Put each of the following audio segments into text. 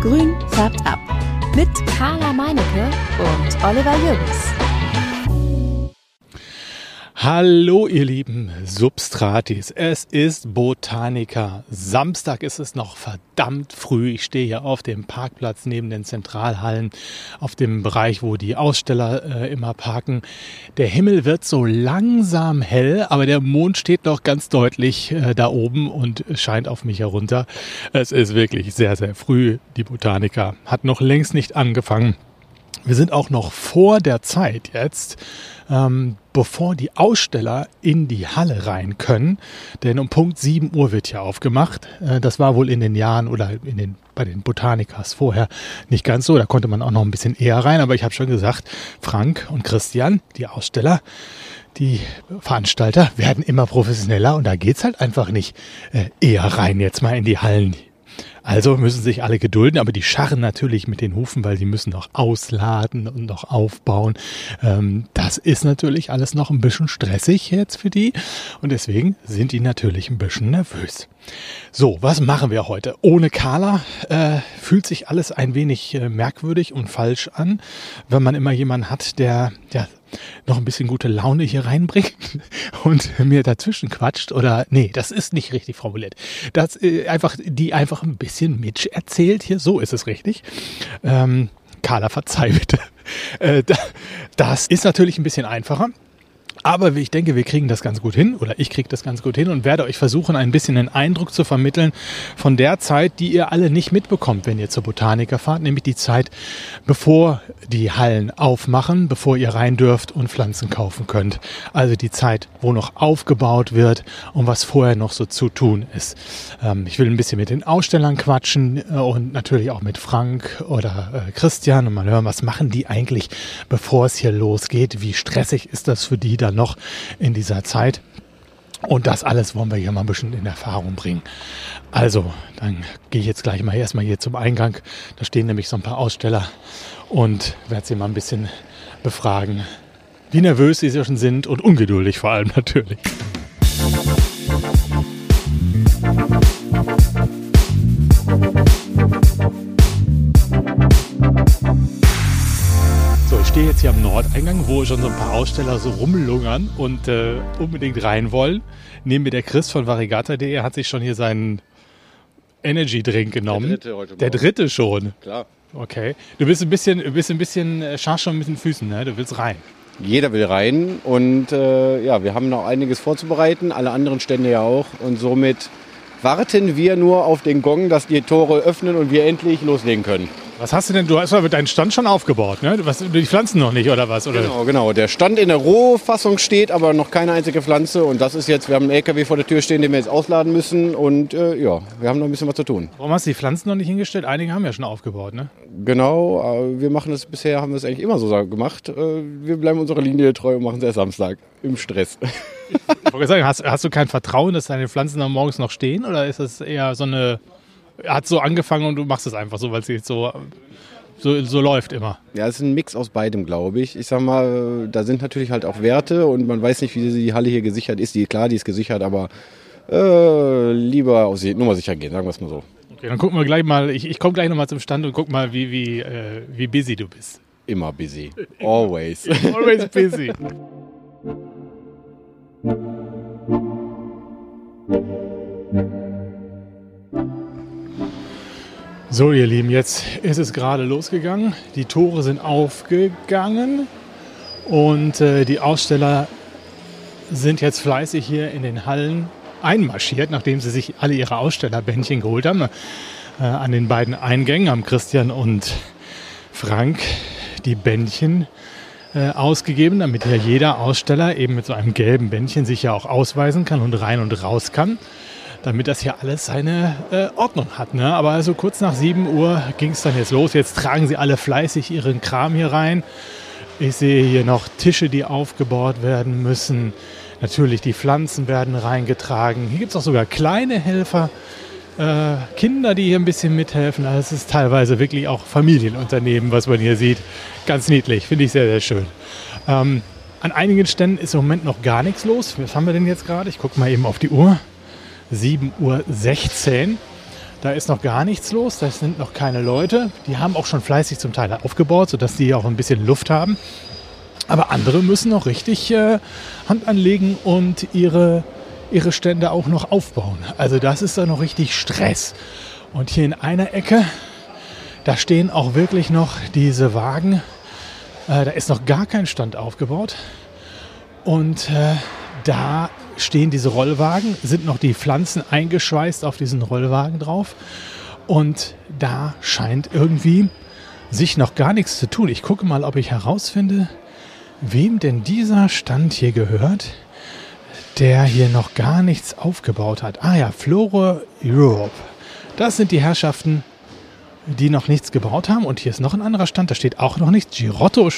Grün färbt ab. Mit Carla Meinecke und Oliver Jürgens. Hallo ihr lieben Substratis, es ist Botanica. Samstag ist es noch verdammt früh. Ich stehe hier auf dem Parkplatz neben den Zentralhallen, auf dem Bereich, wo die Aussteller äh, immer parken. Der Himmel wird so langsam hell, aber der Mond steht noch ganz deutlich äh, da oben und scheint auf mich herunter. Es ist wirklich sehr, sehr früh. Die Botanica hat noch längst nicht angefangen. Wir sind auch noch vor der Zeit jetzt, ähm, bevor die Aussteller in die Halle rein können. Denn um Punkt 7 Uhr wird hier aufgemacht. Äh, das war wohl in den Jahren oder in den, bei den Botanikas vorher nicht ganz so. Da konnte man auch noch ein bisschen eher rein. Aber ich habe schon gesagt, Frank und Christian, die Aussteller, die Veranstalter werden immer professioneller und da geht's halt einfach nicht äh, eher rein jetzt mal in die Hallen also müssen sich alle gedulden, aber die scharren natürlich mit den Hufen, weil sie müssen noch ausladen und noch aufbauen. Ähm, das ist natürlich alles noch ein bisschen stressig jetzt für die und deswegen sind die natürlich ein bisschen nervös. So, was machen wir heute? Ohne Carla äh, fühlt sich alles ein wenig äh, merkwürdig und falsch an, wenn man immer jemanden hat, der ja noch ein bisschen gute Laune hier reinbringt und mir dazwischen quatscht oder nee, das ist nicht richtig formuliert. Das äh, einfach die einfach ein bisschen Mitch erzählt hier, so ist es richtig. Ähm, Carla, verzeih bitte. Äh, das ist natürlich ein bisschen einfacher. Aber ich denke, wir kriegen das ganz gut hin oder ich kriege das ganz gut hin und werde euch versuchen, ein bisschen einen Eindruck zu vermitteln von der Zeit, die ihr alle nicht mitbekommt, wenn ihr zur Botaniker fahrt, nämlich die Zeit, bevor die Hallen aufmachen, bevor ihr rein dürft und Pflanzen kaufen könnt. Also die Zeit, wo noch aufgebaut wird und was vorher noch so zu tun ist. Ähm, ich will ein bisschen mit den Ausstellern quatschen äh, und natürlich auch mit Frank oder äh, Christian und mal hören, was machen die eigentlich, bevor es hier losgeht? Wie stressig ist das für die da noch in dieser Zeit. Und das alles wollen wir hier mal ein bisschen in Erfahrung bringen. Also, dann gehe ich jetzt gleich mal erstmal hier zum Eingang. Da stehen nämlich so ein paar Aussteller und werde sie mal ein bisschen befragen, wie nervös sie schon sind und ungeduldig vor allem natürlich. Stehe jetzt hier am Nordeingang, wo schon so ein paar Aussteller so rumlungern und äh, unbedingt rein wollen. Neben mir der Chris von varigata.de hat sich schon hier seinen Energy Drink genommen. Der dritte heute Der dritte schon. Klar. Okay. Du bist ein bisschen, bist ein bisschen äh, scharf schon mit den Füßen, ne? Du willst rein. Jeder will rein und äh, ja, wir haben noch einiges vorzubereiten, alle anderen Stände ja auch und somit warten wir nur auf den Gong, dass die Tore öffnen und wir endlich loslegen können. Was hast du denn? Du hast aber deinen Stand schon aufgebaut, ne? Was, die Pflanzen noch nicht oder was? Oder? Genau, genau. Der Stand in der Rohfassung steht, aber noch keine einzige Pflanze. Und das ist jetzt, wir haben einen LKW vor der Tür stehen, den wir jetzt ausladen müssen. Und äh, ja, wir haben noch ein bisschen was zu tun. Warum hast du die Pflanzen noch nicht hingestellt? Einige haben ja schon aufgebaut, ne? Genau, wir machen das bisher, haben wir es eigentlich immer so gemacht. Äh, wir bleiben unserer Linie treu und machen es erst Samstag im Stress. Ich wollte sagen, hast, hast du kein Vertrauen, dass deine Pflanzen dann morgens noch stehen? Oder ist das eher so eine hat so angefangen und du machst es einfach so, weil es jetzt so, so, so läuft immer. Ja, es ist ein Mix aus beidem, glaube ich. Ich sag mal, da sind natürlich halt auch Werte und man weiß nicht, wie die Halle hier gesichert ist. Die, klar, die ist gesichert, aber äh, lieber aus Nummer sicher gehen, sagen wir es mal so. Okay, dann gucken wir gleich mal, ich, ich komme gleich nochmal zum Stand und guck mal, wie, wie, äh, wie busy du bist. Immer busy. Always. Always busy. So, ihr Lieben, jetzt ist es gerade losgegangen. Die Tore sind aufgegangen und äh, die Aussteller sind jetzt fleißig hier in den Hallen einmarschiert, nachdem sie sich alle ihre Ausstellerbändchen geholt haben. Äh, an den beiden Eingängen haben Christian und Frank die Bändchen äh, ausgegeben, damit ja jeder Aussteller eben mit so einem gelben Bändchen sich ja auch ausweisen kann und rein und raus kann damit das hier alles seine äh, Ordnung hat. Ne? Aber also kurz nach 7 Uhr ging es dann jetzt los. Jetzt tragen sie alle fleißig ihren Kram hier rein. Ich sehe hier noch Tische, die aufgebaut werden müssen. Natürlich die Pflanzen werden reingetragen. Hier gibt es auch sogar kleine Helfer, äh, Kinder, die hier ein bisschen mithelfen. Also es ist teilweise wirklich auch Familienunternehmen, was man hier sieht. Ganz niedlich, finde ich sehr, sehr schön. Ähm, an einigen Ständen ist im Moment noch gar nichts los. Was haben wir denn jetzt gerade? Ich gucke mal eben auf die Uhr. 7.16 Uhr. Da ist noch gar nichts los, da sind noch keine Leute. Die haben auch schon fleißig zum Teil aufgebaut, sodass die auch ein bisschen Luft haben. Aber andere müssen noch richtig äh, Hand anlegen und ihre, ihre Stände auch noch aufbauen. Also das ist da noch richtig Stress. Und hier in einer Ecke, da stehen auch wirklich noch diese Wagen. Äh, da ist noch gar kein Stand aufgebaut. Und äh, da stehen diese Rollwagen, sind noch die Pflanzen eingeschweißt auf diesen Rollwagen drauf. Und da scheint irgendwie sich noch gar nichts zu tun. Ich gucke mal, ob ich herausfinde, wem denn dieser Stand hier gehört, der hier noch gar nichts aufgebaut hat. Ah ja, Flora Europe. Das sind die Herrschaften, die noch nichts gebaut haben. Und hier ist noch ein anderer Stand, da steht auch noch nichts. Girotto.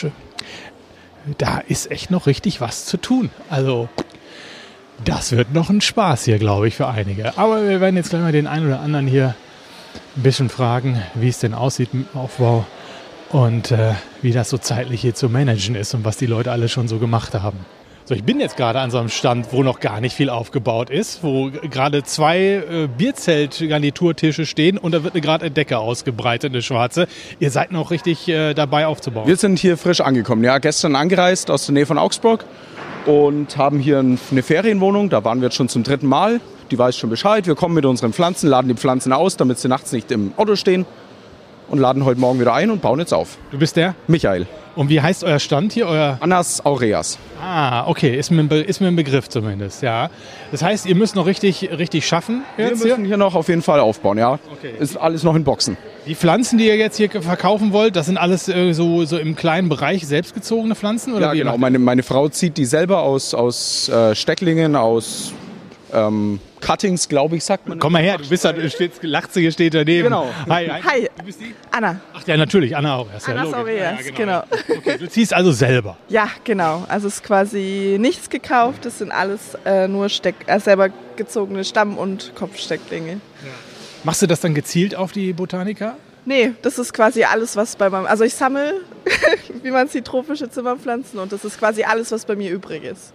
Da ist echt noch richtig was zu tun. Also das wird noch ein Spaß hier, glaube ich, für einige. Aber wir werden jetzt gleich mal den einen oder anderen hier ein bisschen fragen, wie es denn aussieht mit dem Aufbau und äh, wie das so zeitlich hier zu managen ist und was die Leute alle schon so gemacht haben. So, ich bin jetzt gerade an so einem Stand, wo noch gar nicht viel aufgebaut ist, wo gerade zwei äh, Bierzelt-Garniturtische stehen und da wird gerade eine Decke ausgebreitet, eine schwarze. Ihr seid noch richtig äh, dabei aufzubauen. Wir sind hier frisch angekommen, ja, gestern angereist aus der Nähe von Augsburg und haben hier eine Ferienwohnung. Da waren wir jetzt schon zum dritten Mal. Die weiß schon Bescheid. Wir kommen mit unseren Pflanzen, laden die Pflanzen aus, damit sie nachts nicht im Auto stehen und laden heute Morgen wieder ein und bauen jetzt auf. Du bist der? Michael. Und wie heißt euer Stand hier? Euer Annas Aureas. Ah, okay, ist mir, ist mir ein Begriff zumindest, ja. Das heißt, ihr müsst noch richtig, richtig schaffen Wir jetzt müssen hier. hier noch auf jeden Fall aufbauen, ja. Okay. Ist alles noch in Boxen. Die Pflanzen, die ihr jetzt hier verkaufen wollt, das sind alles äh, so, so im kleinen Bereich selbstgezogene Pflanzen? Oder Ja, genau. Meine, meine Frau zieht die selber aus, aus äh, Stecklingen, aus ähm, Cuttings, glaube ich, sagt man. Komm mal her, du bist da, du stehst, lacht sie, hier steht daneben. Genau. Hi, hi. Hi, Du bist die? Anna. Ach ja, natürlich, Anna auch. erst, ja, Anna logisch. Aureas, genau. Okay, du ziehst also selber. Ja, genau. Also es ist quasi nichts gekauft. Das sind alles äh, nur Steck, äh, selber gezogene Stamm- und Kopfstecklinge. Machst du das dann gezielt auf die Botaniker? Nee, das ist quasi alles, was bei meinem. Also ich sammle, wie man sieht, tropische Zimmerpflanzen und das ist quasi alles, was bei mir übrig ist.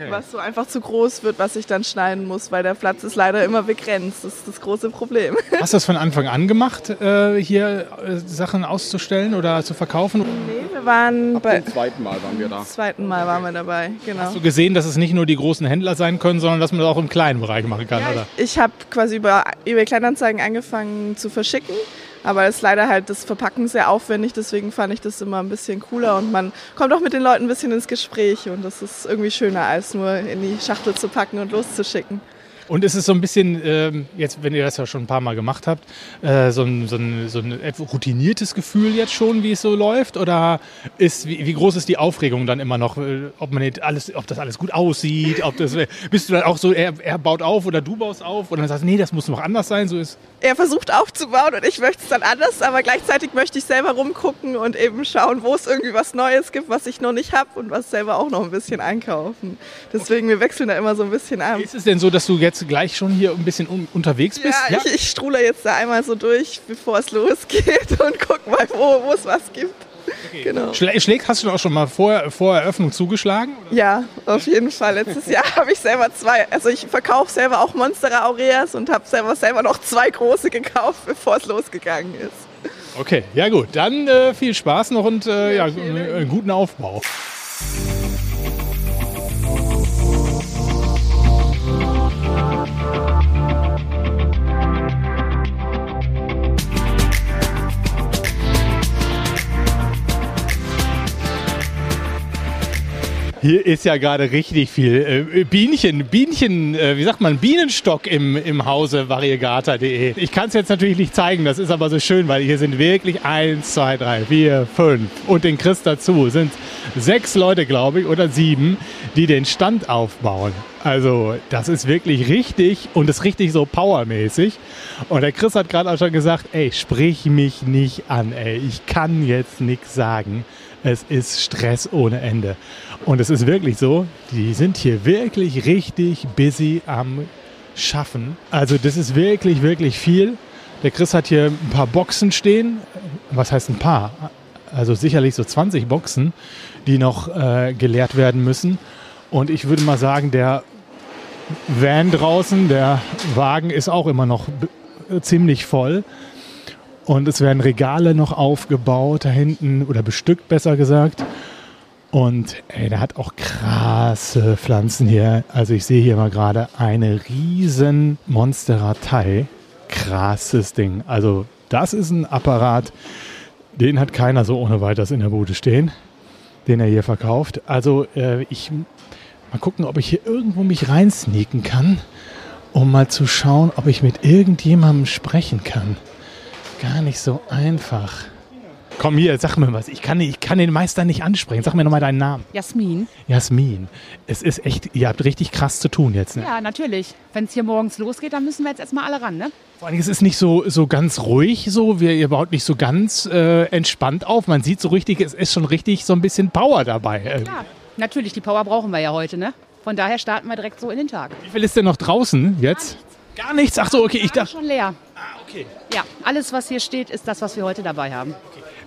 Okay. Was so einfach zu groß wird, was ich dann schneiden muss, weil der Platz ist leider immer begrenzt. Das ist das große Problem. Hast du das von Anfang an gemacht, äh, hier äh, Sachen auszustellen oder zu verkaufen? Nee, wir waren bei. Zum zweiten Mal waren wir da. zweiten Mal waren wir dabei, genau. Hast du gesehen, dass es nicht nur die großen Händler sein können, sondern dass man das auch im kleinen Bereich machen kann, Ja, oder? ich ich habe quasi über eBay Kleinanzeigen angefangen zu verschicken, aber es ist leider halt das Verpacken sehr aufwendig, deswegen fand ich das immer ein bisschen cooler und man kommt auch mit den Leuten ein bisschen ins Gespräch und das ist irgendwie schöner, als nur in die Schachtel zu packen und loszuschicken. Und ist es so ein bisschen, ähm, jetzt, wenn ihr das ja schon ein paar Mal gemacht habt, äh, so, ein, so, ein, so ein routiniertes Gefühl jetzt schon, wie es so läuft? Oder ist, wie, wie groß ist die Aufregung dann immer noch? äh, Ob, man alles, ob das alles gut aussieht? Ob das, bist du dann auch so, er, er baut auf oder du baust auf? Oder dann sagst du, nee, das muss noch anders sein? So ist, Er versucht aufzubauen und ich möchte es dann anders, aber gleichzeitig möchte ich selber rumgucken und eben schauen, wo es irgendwie was Neues gibt, was ich noch nicht habe und was selber auch noch ein bisschen einkaufen. Deswegen, wir wechseln da immer so ein bisschen ab. ist es denn so, dass du jetzt gleich schon hier ein bisschen un unterwegs bist? Ja, Ich, ich strule jetzt da einmal so durch, bevor es losgeht und guck mal, wo es was gibt. Genau. Schlä schlägt, hast du auch schon mal vor, vor Eröffnung zugeschlagen? Ja, auf jeden Fall. Letztes Jahr habe ich selber zwei, also ich verkaufe selber auch Monstera Aureas und habe selber, selber noch zwei große gekauft, bevor es losgegangen ist. Okay, ja gut. Dann äh, viel Spaß noch und äh, ja, Ja, einen guten Aufbau. Hier ist ja gerade richtig viel äh, Bienchen, Bienchen, äh, wie sagt man, Bienenstock im, im Hause variegata.de. Ich kann es jetzt natürlich nicht zeigen, das ist aber so schön, weil hier sind wirklich eins, zwei, drei, vier, fünf und den Chris dazu sind sechs Leute, glaube ich, oder sieben, die den Stand aufbauen. Also das ist wirklich richtig und ist richtig so powermäßig. Und der Chris hat gerade auch schon gesagt, ey, sprich mich nicht an, ey, ich kann jetzt nichts sagen. Es ist Stress ohne Ende. Und es ist wirklich so, die sind hier wirklich richtig busy am Schaffen. Also das ist wirklich, wirklich viel. Der Chris hat hier ein paar Boxen stehen. Was heißt ein paar? Also sicherlich so 20 Boxen, die noch äh, geleert werden müssen. Und ich würde mal sagen, der Van draußen, der Wagen ist auch immer noch ziemlich voll. Und es werden Regale noch aufgebaut da hinten oder bestückt, besser gesagt. Und ey, der hat auch krasse Pflanzen hier. Also ich sehe hier mal gerade eine riesen Monsteratei. Krasses Ding. Also das ist ein Apparat, den hat keiner so ohne weiteres in der Bude stehen, den er hier verkauft. Also äh, ich mal gucken, ob ich hier irgendwo mich reinsneaken kann, um mal zu schauen, ob ich mit irgendjemandem sprechen kann. Gar nicht so einfach. Komm hier, sag mir was. Ich kann, ich kann den Meister nicht ansprechen. Sag mir nochmal deinen Namen. Jasmin. Jasmin. Es ist echt, ihr habt richtig krass zu tun jetzt. Ne? Ja, natürlich. Wenn es hier morgens losgeht, dann müssen wir jetzt erstmal alle ran, ne? Vor allem, es ist nicht so, so ganz ruhig so. Wir, ihr baut nicht so ganz äh, entspannt auf. Man sieht so richtig, es ist schon richtig so ein bisschen Power dabei. Ja, natürlich. Die Power brauchen wir ja heute, ne? Von daher starten wir direkt so in den Tag. Wie viel ist denn noch draußen jetzt? Gar nichts. Ach so, okay. Ich dachte, schon leer. ah, okay. Ja, alles, was hier steht, ist das, was wir heute dabei haben.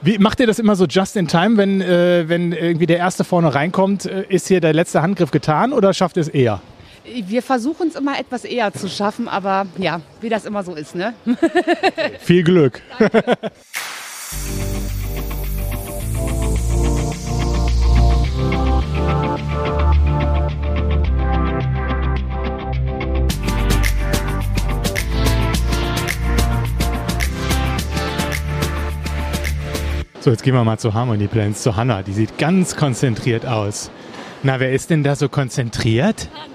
Wie macht ihr das immer so just in time, wenn, äh, wenn irgendwie der erste vorne reinkommt? Äh, ist hier der letzte Handgriff getan oder schafft ihr es eher? Wir versuchen es immer etwas eher zu schaffen, aber ja, wie das immer so ist, ne? Viel Glück. So, jetzt gehen wir mal zu Harmony Plans, zu Hannah. Die sieht ganz konzentriert aus. Na, wer ist denn da so konzentriert? Hier.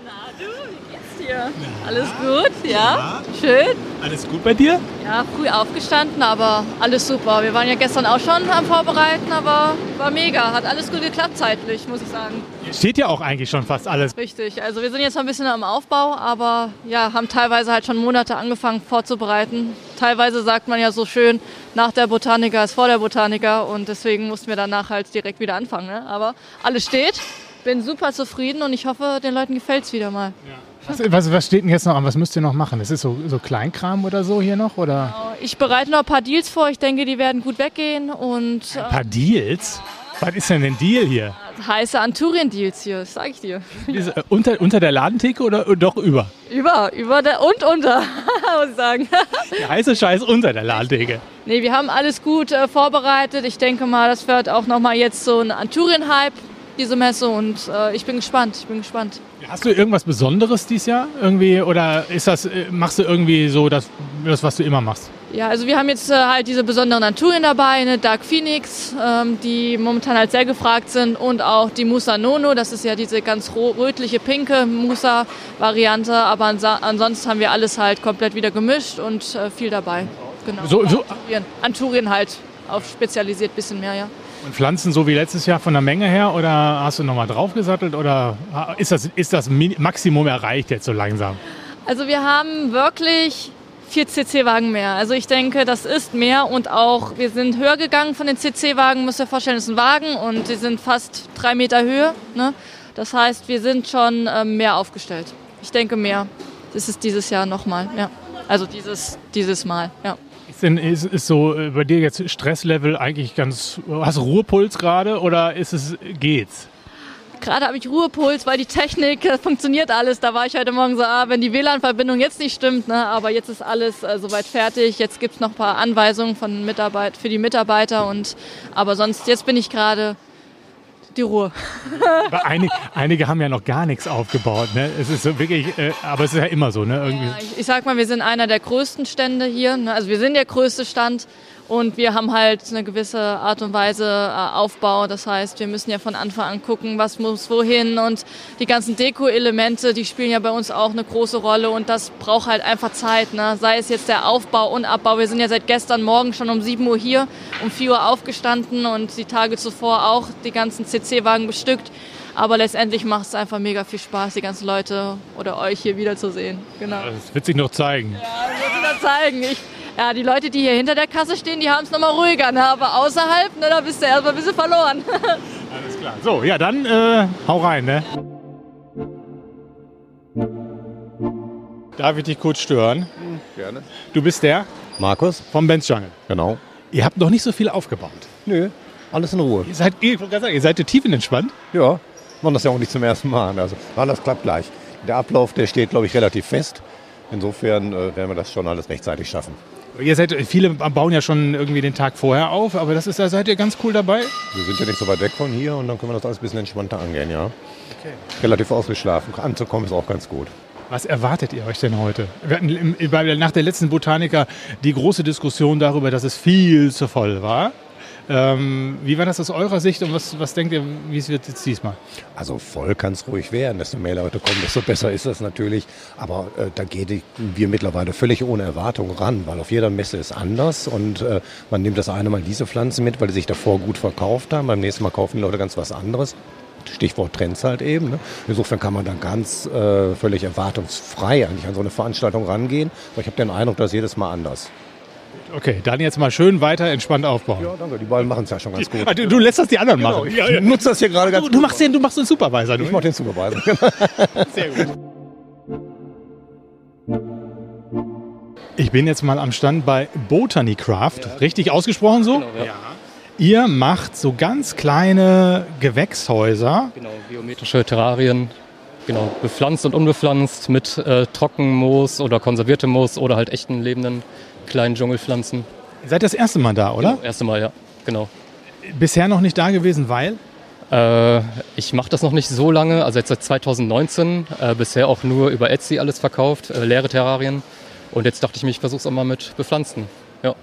Alles gut, ja? Schön. Alles gut bei dir? Ja, früh aufgestanden, aber alles super. Wir waren ja gestern auch schon am Vorbereiten, aber war mega. Hat alles gut geklappt zeitlich, muss ich sagen. Steht ja auch eigentlich schon fast alles. Richtig. Also wir sind jetzt noch ein bisschen am Aufbau, aber ja, haben teilweise halt schon Monate angefangen vorzubereiten. Teilweise sagt man ja so schön, nach der Botaniker ist vor der Botaniker und deswegen mussten wir danach halt direkt wieder anfangen. Ne? Aber alles steht. Bin super zufrieden und ich hoffe, den Leuten gefällt es wieder mal. Was, was, was steht denn jetzt noch an? Was müsst ihr noch machen? Ist es so, so Kleinkram oder so hier noch? Oder Ich bereite noch ein paar Deals vor. Ich denke, die werden gut weggehen und äh, ein paar Deals? Was ist denn ein Deal hier? heiße Anturien-Deals hier, das sag ich dir. Ist, äh, unter, unter der Ladentheke oder doch über? Über, über der und unter, muss ich sagen. Der heiße Scheiß unter der Ladentheke. Nee, wir haben alles gut äh, vorbereitet. Ich denke mal, das wird auch nochmal jetzt so ein Anturien-Hype, diese Messe. Und äh, ich bin gespannt, ich bin gespannt. Hast du irgendwas Besonderes dieses Jahr irgendwie? Oder ist das, äh, machst du irgendwie so das, das was du immer machst? Ja, also wir haben jetzt äh, halt diese besonderen Anturien dabei, eine Dark Phoenix, ähm, die momentan halt sehr gefragt sind und auch die Musa Nono, das ist ja diese ganz rötliche, pinke Musa-Variante, aber ansonsten haben wir alles halt komplett wieder gemischt und äh, viel dabei. Genau. So, so, Anturien, Anturien halt auf spezialisiert bisschen mehr, ja. Und Pflanzen so wie letztes Jahr von der Menge her? Oder hast du nochmal draufgesattelt? Oder ist das, ist das Maximum erreicht jetzt so langsam? Also wir haben wirklich vier CC-Wagen mehr. Also ich denke, das ist mehr und auch wir sind höher gegangen von den CC-Wagen. Müsst ihr vorstellen, das ist ein Wagen und die sind fast drei Meter Höhe. Ne? Das heißt, wir sind schon ähm, mehr aufgestellt. Ich denke mehr. Das ist dieses Jahr nochmal. Ja. Also dieses, dieses Mal. Ja. Ist, denn, ist, ist so äh, bei dir jetzt Stresslevel eigentlich ganz. Hast Ruhepuls gerade oder ist es geht's? Gerade habe ich Ruhepuls, weil die Technik äh, funktioniert alles. Da war ich heute Morgen so, ah, wenn die WLAN-Verbindung jetzt nicht stimmt, ne, aber jetzt ist alles äh, soweit fertig. Jetzt gibt es noch ein paar Anweisungen von Mitarbeit für die Mitarbeiter und aber sonst jetzt bin ich gerade die Ruhe. Einige, einige haben ja noch gar nichts aufgebaut. Ne? Es ist so wirklich, äh, aber es ist ja immer so, ne? Ja, ich, ich sag mal, wir sind einer der größten Stände hier. Ne? Also wir sind der größte Stand und wir haben halt eine gewisse Art und Weise äh, Aufbau. Das heißt, wir müssen ja von Anfang an gucken, was muss wohin und die ganzen Deko-Elemente, die spielen ja bei uns auch eine große Rolle und das braucht halt einfach Zeit. Ne? Sei es jetzt der Aufbau und Abbau. Wir sind ja seit gestern Morgen schon um 7 Uhr hier, um 4 Uhr aufgestanden und die Tage zuvor auch die ganzen CC-Wagen bestückt. Aber letztendlich macht es einfach mega viel Spaß, die ganzen Leute oder euch hier wiederzusehen. Genau. Das wird sich noch zeigen. Muss das zeigen. Ich, ja, die Leute, die hier hinter der Kasse stehen, die haben es nochmal ruhiger. Ne? Aber außerhalb, ne, da bist du erstmal ein bisschen verloren. Alles klar. So, ja, dann äh, hau rein, ne? Darf ich dich kurz stören? Gerne. Du bist der Markus? vom Benz Jungle. Genau. Ihr habt noch nicht so viel aufgebaut. Nö, alles in Ruhe. Ihr seid, ich sagen, ihr seid tiefenentspannt. Ja, machen das ja auch nicht zum ersten Mal. Also, das klappt gleich. Der Ablauf, der steht, glaube ich, relativ fest. Insofern äh, werden wir das schon alles rechtzeitig schaffen. Ihr seid, viele bauen ja schon irgendwie den Tag vorher auf, aber das ist, da seid ihr ganz cool dabei. Wir sind ja nicht so weit weg von hier und dann können wir das alles ein bisschen entspannter angehen, ja. Relativ ausgeschlafen. Anzukommen ist auch ganz gut. Was erwartet ihr euch denn heute? Wir hatten nach der letzten Botaniker die große Diskussion darüber, dass es viel zu voll war. Ähm, wie war das aus eurer Sicht und was, was denkt ihr, wie es wird jetzt diesmal? Also voll kann es ruhig werden. Desto mehr Leute kommen, desto besser ist das natürlich. Aber äh, da gehen wir mittlerweile völlig ohne Erwartung ran, weil auf jeder Messe ist anders und äh, man nimmt das eine Mal diese Pflanzen mit, weil die sich davor gut verkauft haben. Beim nächsten Mal kaufen die Leute ganz was anderes. Stichwort Trends halt eben. Ne? Insofern kann man dann ganz äh, völlig erwartungsfrei eigentlich an so eine Veranstaltung rangehen. Aber ich habe den Eindruck, dass jedes Mal anders. Okay, dann jetzt mal schön weiter entspannt aufbauen. Ja, danke. Die beiden machen es ja schon ganz gut. Ah, du, du lässt das die anderen machen. Genau, ich nutze das hier gerade ganz Du, du machst den, du machst den Supervisor. Du. Ich mache den Supervisor. Sehr gut. Ich bin jetzt mal am Stand bei Botany Craft. Richtig ausgesprochen so? ja. Ihr macht so ganz kleine Gewächshäuser. Genau, biometrische Terrarien. Genau, bepflanzt und unbepflanzt mit äh, Trockenmoos oder konserviertem Moos oder halt echten lebenden kleinen Dschungelpflanzen. Ihr seid das erste Mal da, oder? Genau, erste Mal, ja. Genau. Bisher noch nicht da gewesen, weil? Äh, ich mache das noch nicht so lange, also jetzt seit 2019. Äh, bisher auch nur über Etsy alles verkauft, äh, leere Terrarien. Und jetzt dachte ich mir, ich versuche es auch mal mit bepflanzten. Ja.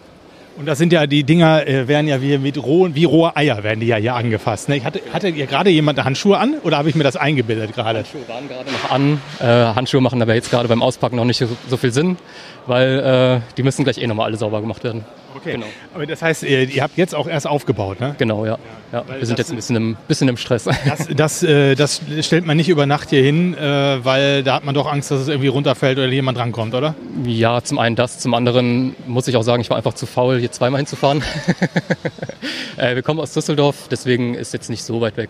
Und das sind ja die Dinger, äh, werden ja wie mit rohen, wie rohe Eier werden die ja hier angefasst. Ne? Ich hatte, hatte ihr gerade jemand Handschuhe an oder habe ich mir das eingebildet gerade? Handschuhe waren gerade noch an. Äh, Handschuhe machen aber jetzt gerade beim Auspacken noch nicht so, so viel Sinn, weil äh, die müssen gleich eh nochmal alle sauber gemacht werden. Okay. Genau. Aber das heißt, ihr, ihr habt jetzt auch erst aufgebaut, ne? Genau, ja. ja. Wir sind jetzt ein bisschen im, bisschen im Stress. Das, das, äh, das stellt man nicht über Nacht hier hin, äh, weil da hat man doch Angst, dass es irgendwie runterfällt oder jemand drankommt, oder? Ja, zum einen das, zum anderen muss ich auch sagen, ich war einfach zu faul, hier zweimal hinzufahren. äh, wir kommen aus Düsseldorf, deswegen ist jetzt nicht so weit weg.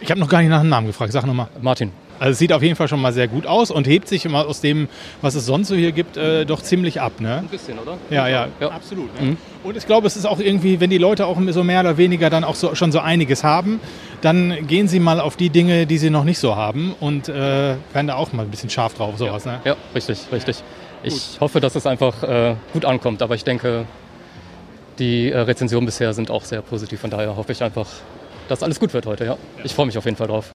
Ich habe noch gar nicht nach dem Namen gefragt, sag nochmal. Martin. Also es sieht auf jeden Fall schon mal sehr gut aus und hebt sich immer aus dem, was es sonst so hier gibt, äh, doch ziemlich ab, ne? Ein bisschen, oder? Ja, ja, Ja. absolut. Ne? Und ich glaube, es ist auch irgendwie, wenn die Leute auch so mehr oder weniger dann auch so, schon so einiges haben, dann gehen sie mal auf die Dinge, die sie noch nicht so haben und äh, werden da auch mal ein bisschen scharf drauf, sowas, ne? Ja, richtig, richtig. Ich hoffe, dass es einfach äh, gut ankommt, aber ich denke, die äh, Rezensionen bisher sind auch sehr positiv. Von daher hoffe ich einfach, dass alles gut wird heute. Ja. Ich freue mich auf jeden Fall drauf.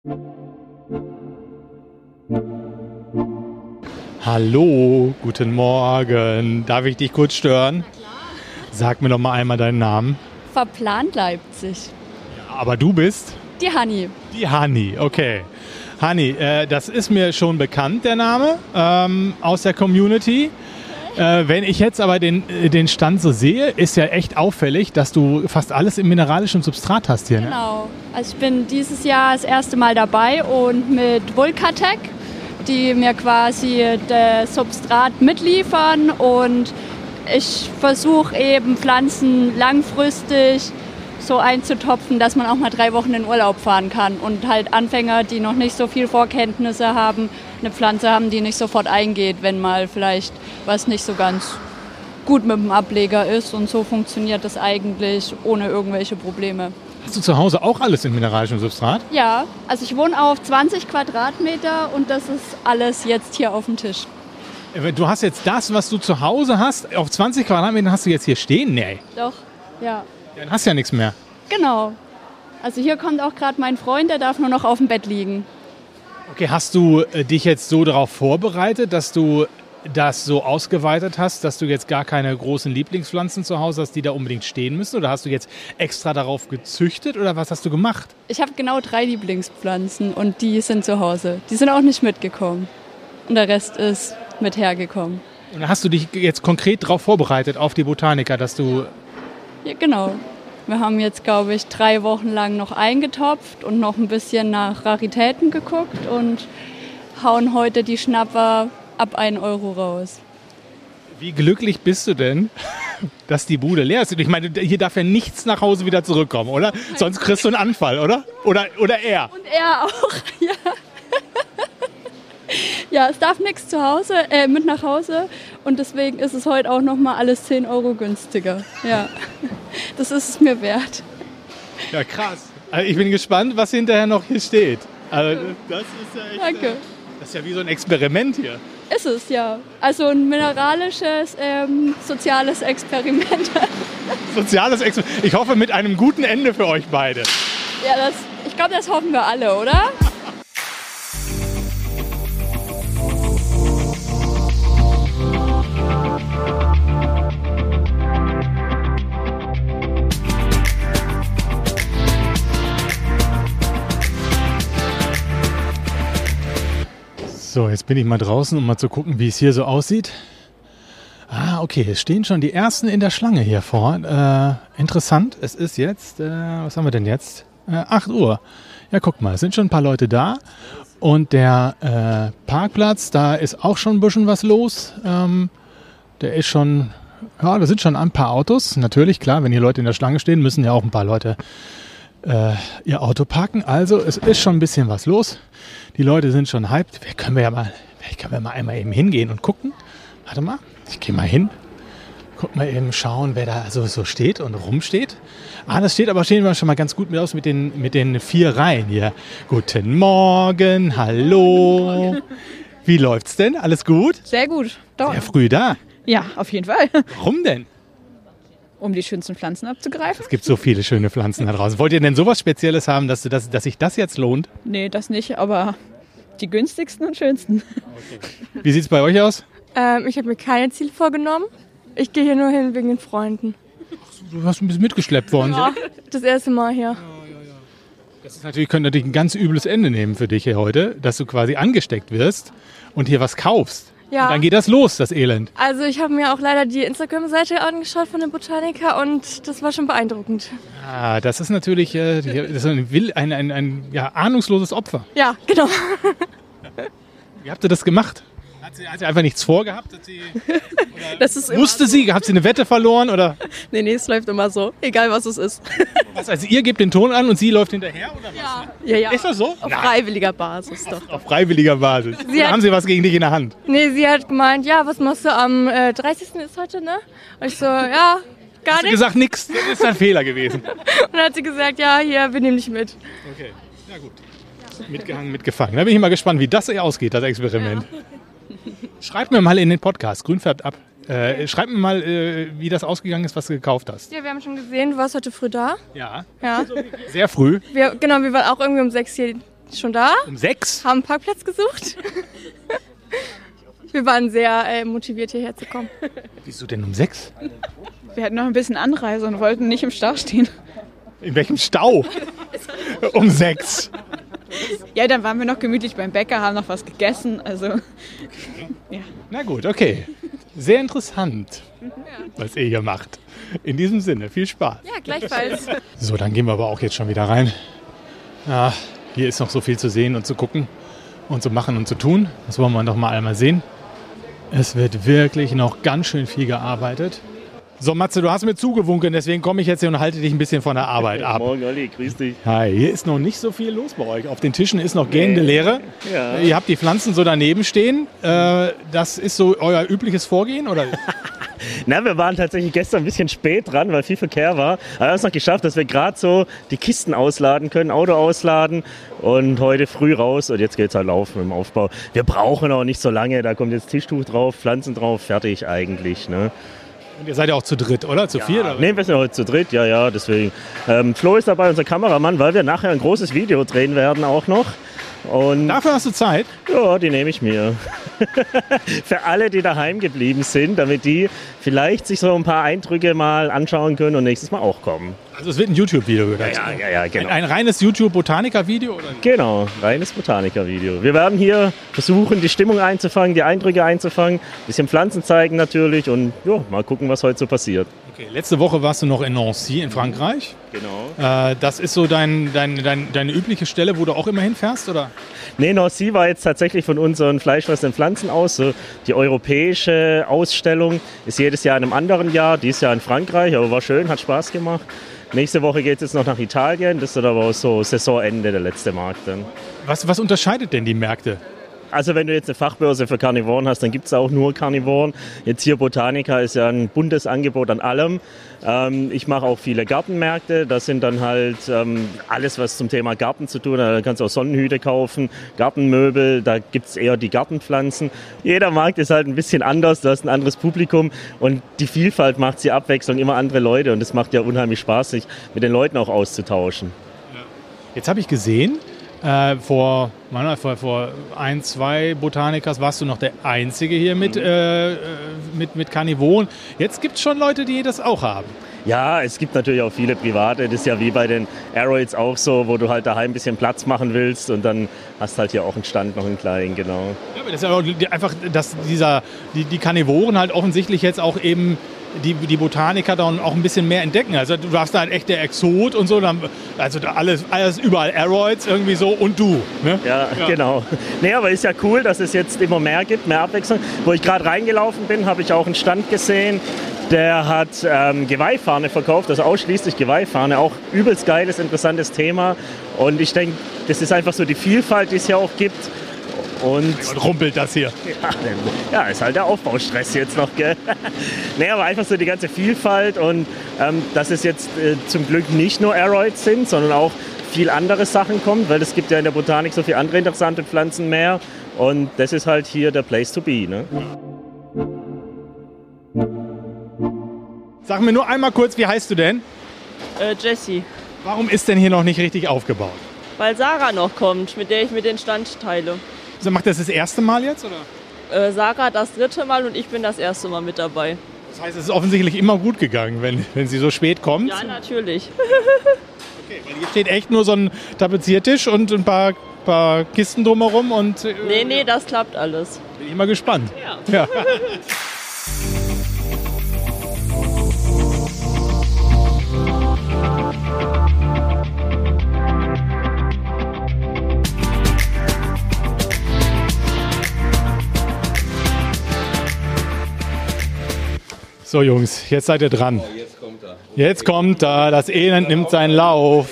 Hallo, guten Morgen. Darf ich dich kurz stören? Sag mir doch mal einmal deinen Namen. Verplant Leipzig. Aber du bist Die Hanni. die Hani, okay. Hani, äh, das ist mir schon bekannt, der Name ähm, aus der Community. Äh, wenn ich jetzt aber den, äh, den Stand so sehe, ist ja echt auffällig, dass du fast alles im mineralischen Substrat hast hier. Ne? Genau. Also ich bin dieses Jahr das erste Mal dabei und mit Vulkatec, die mir quasi das Substrat mitliefern und ich versuche eben Pflanzen langfristig so einzutopfen, dass man auch mal drei Wochen in Urlaub fahren kann und halt Anfänger, die noch nicht so viel Vorkenntnisse haben, eine Pflanze haben, die nicht sofort eingeht, wenn mal vielleicht was nicht so ganz gut mit dem Ableger ist und so funktioniert das eigentlich ohne irgendwelche Probleme. Hast du zu Hause auch alles im mineralischen Substrat? Ja, also ich wohne auf 20 Quadratmeter und das ist alles jetzt hier auf dem Tisch. Äh, Du hast jetzt das, was du zu Hause hast, auf 20 Quadratmetern hast du jetzt hier stehen? Nee, Doch, ja, dann hast du ja nichts mehr. genau. Also hier kommt auch gerade mein Freund, der darf nur noch auf dem Bett liegen. Okay, hast du äh, dich jetzt so darauf vorbereitet, dass du das so ausgeweitet hast, dass du jetzt gar keine großen Lieblingspflanzen zu Hause hast, die da unbedingt stehen müssen? Oder hast du jetzt extra darauf gezüchtet oder was hast du gemacht? Ich habe genau drei Lieblingspflanzen und die sind zu Hause. Die sind auch nicht mitgekommen. Und der Rest ist mit hergekommen. Und hast du dich jetzt konkret darauf vorbereitet, auf die Botaniker, dass du. Ja, genau. Wir haben jetzt, glaube ich, drei Wochen lang noch eingetopft und noch ein bisschen nach Raritäten geguckt und hauen heute die Schnapper ab 1 Euro raus. Wie glücklich bist du denn, dass die Bude leer ist? Ich meine, hier darf ja nichts nach Hause wieder zurückkommen, oder? Sonst kriegst du einen Anfall, oder? Oder, oder er. Und er auch, ja. Ja, es darf nichts zu Hause, äh, mit nach Hause und deswegen ist es heute auch noch mal alles 10 Euro günstiger. Ja, das ist es mir wert. Ja, krass. Also ich bin gespannt, was hinterher noch hier steht. Also, das ist ja echt. Danke. Das ist ja wie so ein Experiment hier. Ist es, ja. Also ein mineralisches, ähm, soziales Experiment. Soziales Experiment. Ich hoffe mit einem guten Ende für euch beide. ja, das, ich glaube, das hoffen wir alle, oder? So, jetzt bin ich mal draußen, um mal zu gucken, wie es hier so aussieht. Ah, okay, es stehen schon die ersten in der Schlange hier vor. Äh, interessant, es ist jetzt, äh, was haben wir denn jetzt? Äh, 8 Uhr. Ja, guck mal, es sind schon ein paar Leute da. Und der äh, Parkplatz, da ist auch schon ein bisschen was los. Ähm, der ist schon, ja, da sind schon ein paar Autos. Natürlich, klar, wenn hier Leute in der Schlange stehen, müssen ja auch ein paar Leute äh, ihr Auto parken. Also es ist schon ein bisschen was los. Die Leute sind schon hyped. Vielleicht können wir ja mal, vielleicht können wir mal einmal eben hingehen und gucken. Warte mal, ich gehe mal hin. Guck mal eben schauen, wer da so, so steht und rumsteht. Ah, das steht aber stehen wir schon mal ganz gut mit aus mit den, mit den vier Reihen hier. Guten Morgen, hallo. Wie läuft's denn? Alles gut? Sehr gut. Doch. Sehr früh da. Ja, auf jeden Fall. Warum denn? Um die schönsten Pflanzen abzugreifen? Es gibt so viele schöne Pflanzen da draußen. Wollt ihr denn sowas Spezielles haben, dass, du das, dass sich das jetzt lohnt? Nee, das nicht, aber die günstigsten und schönsten. Wie sieht's bei euch aus? Ähm, ich habe mir keine Ziele vorgenommen. Ich gehe hier nur hin wegen den Freunden. Du hast ein bisschen mitgeschleppt worden. Ja, das erste Mal hier. Das ist natürlich, könnte natürlich ein ganz übles Ende nehmen für dich hier heute, dass du quasi angesteckt wirst und hier was kaufst. Ja. Und dann geht das los, das Elend. Also ich habe mir auch leider die Instagram-Seite angeschaut von den Botaniker und das war schon beeindruckend. Ah, das ist natürlich äh, das ist ein, ein, ein, ein ja, ahnungsloses Opfer. Ja, genau. Wie habt ihr das gemacht? Hat sie, hat sie einfach nichts vorgehabt? Hat sie, Das ist immer wusste sie? Hat sie eine Wette verloren? Oder Nee, nee, es läuft immer so. Egal was es ist. was? Also ihr gebt den Ton an und sie läuft hinterher? Oder was? Ja, ja. Ist das so? Auf Nein. freiwilliger Basis doch. Auf freiwilliger Basis. Sie hat- haben sie was gegen dich in der Hand? Nee, sie hat gemeint, ja, was machst du am äh, 30. ist heute, ne? Und ich so, ja, gar Hast nichts. gesagt, nix? Das ist ein Fehler gewesen. Und dann hat sie gesagt, ja, hier, wir nehmen dich mit. Okay, ja gut. Mitgehangen, mitgefangen. Da bin ich mal gespannt, wie das ausgeht, das Experiment. Schreib mir mal in den Podcast, grün färbt ab. Äh, schreib mir mal, äh, wie das ausgegangen ist, was du gekauft hast. Ja, wir haben schon gesehen, du warst heute früh da. Ja. Ja. Sehr früh. Wir, genau, wir waren auch irgendwie um sechs hier schon da. Um sechs? Haben einen Parkplatz gesucht. wir waren sehr äh, motiviert, hierher zu kommen. Wieso denn um sechs? Wir hatten noch ein bisschen Anreise und wollten nicht im Stau stehen. In welchem Stau? um sechs. Ja, dann waren wir noch gemütlich beim Bäcker, haben noch was gegessen. Also, ja. Na gut, okay. Sehr interessant, was ihr hier macht. In diesem Sinne, viel Spaß. Ja, gleichfalls. So, dann gehen wir aber auch jetzt schon wieder rein. Ja, hier ist noch so viel zu sehen und zu gucken und zu machen und zu tun. Das wollen wir doch mal einmal sehen. Es wird wirklich noch ganz schön viel gearbeitet. So, Matze, du hast mir zugewunken, deswegen komme ich jetzt hier und halte dich ein bisschen von der Arbeit ab. Morgen, Olli, grüß dich. Hi, hier ist noch nicht so viel los bei euch. Auf den Tischen ist noch gähnende Nee. Leere. Ja. Ihr habt die Pflanzen so daneben stehen. Äh, das ist so euer übliches Vorgehen, oder? Na, wir waren tatsächlich gestern ein bisschen spät dran, weil viel Verkehr war. Aber wir haben es noch geschafft, dass wir gerade so die Kisten ausladen können, Auto ausladen und heute früh raus und jetzt geht's halt laufen im Aufbau. Wir brauchen auch nicht so lange, da kommt jetzt Tischtuch drauf, Pflanzen drauf, fertig eigentlich. Ne? Und ihr seid ja auch zu dritt, oder? Zu viert? Oder? Nee, wir sind heute zu dritt, ja, ja, deswegen. Ähm, Flo ist dabei, unser Kameramann, weil wir nachher ein großes Video drehen werden auch noch. Und Dafür hast du Zeit? Ja, die nehme ich mir. Für alle, die daheim geblieben sind, damit die vielleicht sich so ein paar Eindrücke mal anschauen können und nächstes Mal auch kommen. Also es wird ein YouTube-Video Ja, ja, ja, ja, genau. Ein, ein reines YouTube-Botaniker-Video? oder? Genau, reines Botaniker-Video. Wir werden hier versuchen, die Stimmung einzufangen, die Eindrücke einzufangen, ein bisschen Pflanzen zeigen natürlich und ja, mal gucken, was heute so passiert. Okay, letzte Woche warst du noch in Nancy in Frankreich. Genau. Äh, das ist so dein, dein, dein, deine übliche Stelle, wo du auch immer hinfährst, oder? Nee, Nancy war jetzt tatsächlich von unseren fleischfressenden Pflanzen aus. So die europäische Ausstellung ist jedes Jahr in einem anderen Jahr. Dieses Jahr in Frankreich, aber war schön, hat Spaß gemacht. Nächste Woche geht es jetzt noch nach Italien. Das ist dann aber auch so Saisonende, der letzte Markt dann. Was, was unterscheidet denn die Märkte? Also wenn du jetzt eine Fachbörse für Karnivoren hast, dann gibt es auch nur Karnivoren. Jetzt hier Botanica ist ja ein buntes Angebot an allem. Ähm, ich mache auch viele Gartenmärkte. Das sind dann halt ähm, alles, was zum Thema Garten zu tun hat. Da kannst du auch Sonnenhüte kaufen, Gartenmöbel, da gibt es eher die Gartenpflanzen. Jeder Markt ist halt ein bisschen anders, du hast ein anderes Publikum und die Vielfalt macht die Abwechslung immer andere Leute und es macht ja unheimlich Spaß, sich mit den Leuten auch auszutauschen. Jetzt habe ich gesehen, äh, vor, Manuel, vor, vor ein, zwei Botanikers warst du noch der Einzige hier mit, äh, äh, mit, mit Karnivoren. Jetzt gibt es schon Leute, die das auch haben. Ja, es gibt natürlich auch viele private. Das ist ja wie bei den Aeroids auch so, wo du halt daheim ein bisschen Platz machen willst und dann hast halt hier auch einen Stand noch einen kleinen, genau. Ja, aber das ist ja einfach, dass dieser, die, die Karnivoren halt offensichtlich jetzt auch eben die, die Botaniker dann auch ein bisschen mehr entdecken. Also du warst da halt echt der Exot und so. Dann, also da alles, alles überall Aeroids irgendwie so und du. Ne? Ja, genau. Nee, aber ist ja cool, dass es jetzt immer mehr gibt, mehr Abwechslung. Wo ich gerade reingelaufen bin, habe ich auch einen Stand gesehen, der hat ähm, Geweihfahne verkauft, also ausschließlich Geweihfahne. Auch übelst geiles, interessantes Thema. Und ich denke, das ist einfach so die Vielfalt, die es hier auch gibt. Und rumpelt das hier. Ja, ist halt der Aufbaustress jetzt noch, gell? nee, aber einfach so die ganze Vielfalt und ähm, dass es jetzt äh, zum Glück nicht nur Aeroids sind, sondern auch viel andere Sachen kommt, weil es gibt ja in der Botanik so viele andere interessante Pflanzen mehr und das ist halt hier der Place to be. Ne? Sag mir nur einmal kurz, wie heißt du denn? Äh, Jessie. Warum ist denn hier noch nicht richtig aufgebaut? Weil Sarah noch kommt, mit der ich mir den Stand teile. Also macht das das erste Mal jetzt? Oder? Äh, Sarah das dritte Mal und ich bin das erste Mal mit dabei. Das heißt, es ist offensichtlich immer gut gegangen, wenn, wenn sie so spät kommt. Ja, natürlich. Hier steht echt nur so ein Tapeziertisch und ein paar, paar Kisten drumherum und äh, nee, nee, das klappt alles. bin ich mal gespannt. Ja. Ja. So Jungs, jetzt seid ihr dran. Jetzt kommt er, das Elend nimmt seinen Lauf.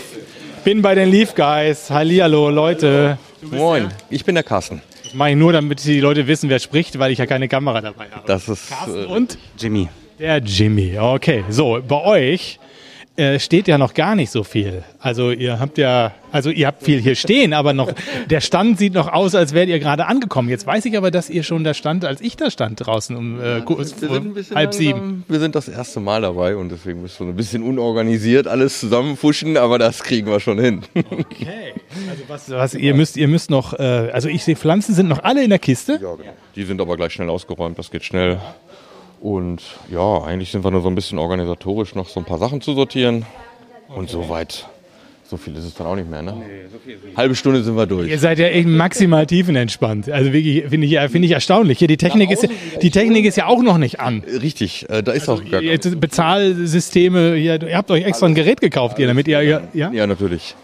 Bin bei den Leaf Guys. Hallihallo, Leute. Moin, ich bin der Carsten. Das mache ich nur, damit die Leute wissen, wer spricht, weil ich ja keine Kamera dabei habe. Das ist Carsten äh, und? Jimmy. Der Jimmy, okay. So, bei euch äh, steht ja noch gar nicht so viel. Also ihr habt ja, also ihr habt viel hier stehen, aber noch, der Stand sieht noch aus, als wärt ihr gerade angekommen. Jetzt weiß ich aber, dass ihr schon da stand, als ich da stand draußen um äh, kurz vor halb sieben. Wir sind das erste Mal dabei und deswegen müssen wir ein bisschen unorganisiert alles zusammenfuschen, aber das kriegen wir schon hin. Okay. Also was, was ihr müsst, ihr müsst noch, äh, also ich sehe Pflanzen sind noch alle in der Kiste. Ja, genau. Die sind aber gleich schnell ausgeräumt, das geht schnell. Und ja, eigentlich sind wir nur so ein bisschen organisatorisch noch so ein paar Sachen zu sortieren. Und soweit, so viel ist es dann auch nicht mehr, ne? Halbe Stunde sind wir durch. Ihr seid ja echt maximal tiefenentspannt. Also wirklich, finde ich, finde ich erstaunlich. Hier die Technik ist, ja- die Technik ist ja auch noch nicht an. Richtig, äh, da ist auch gar Bezahlsysteme, hier, ihr habt euch extra ein Gerät gekauft, hier, damit ihr, ja? Ja, natürlich.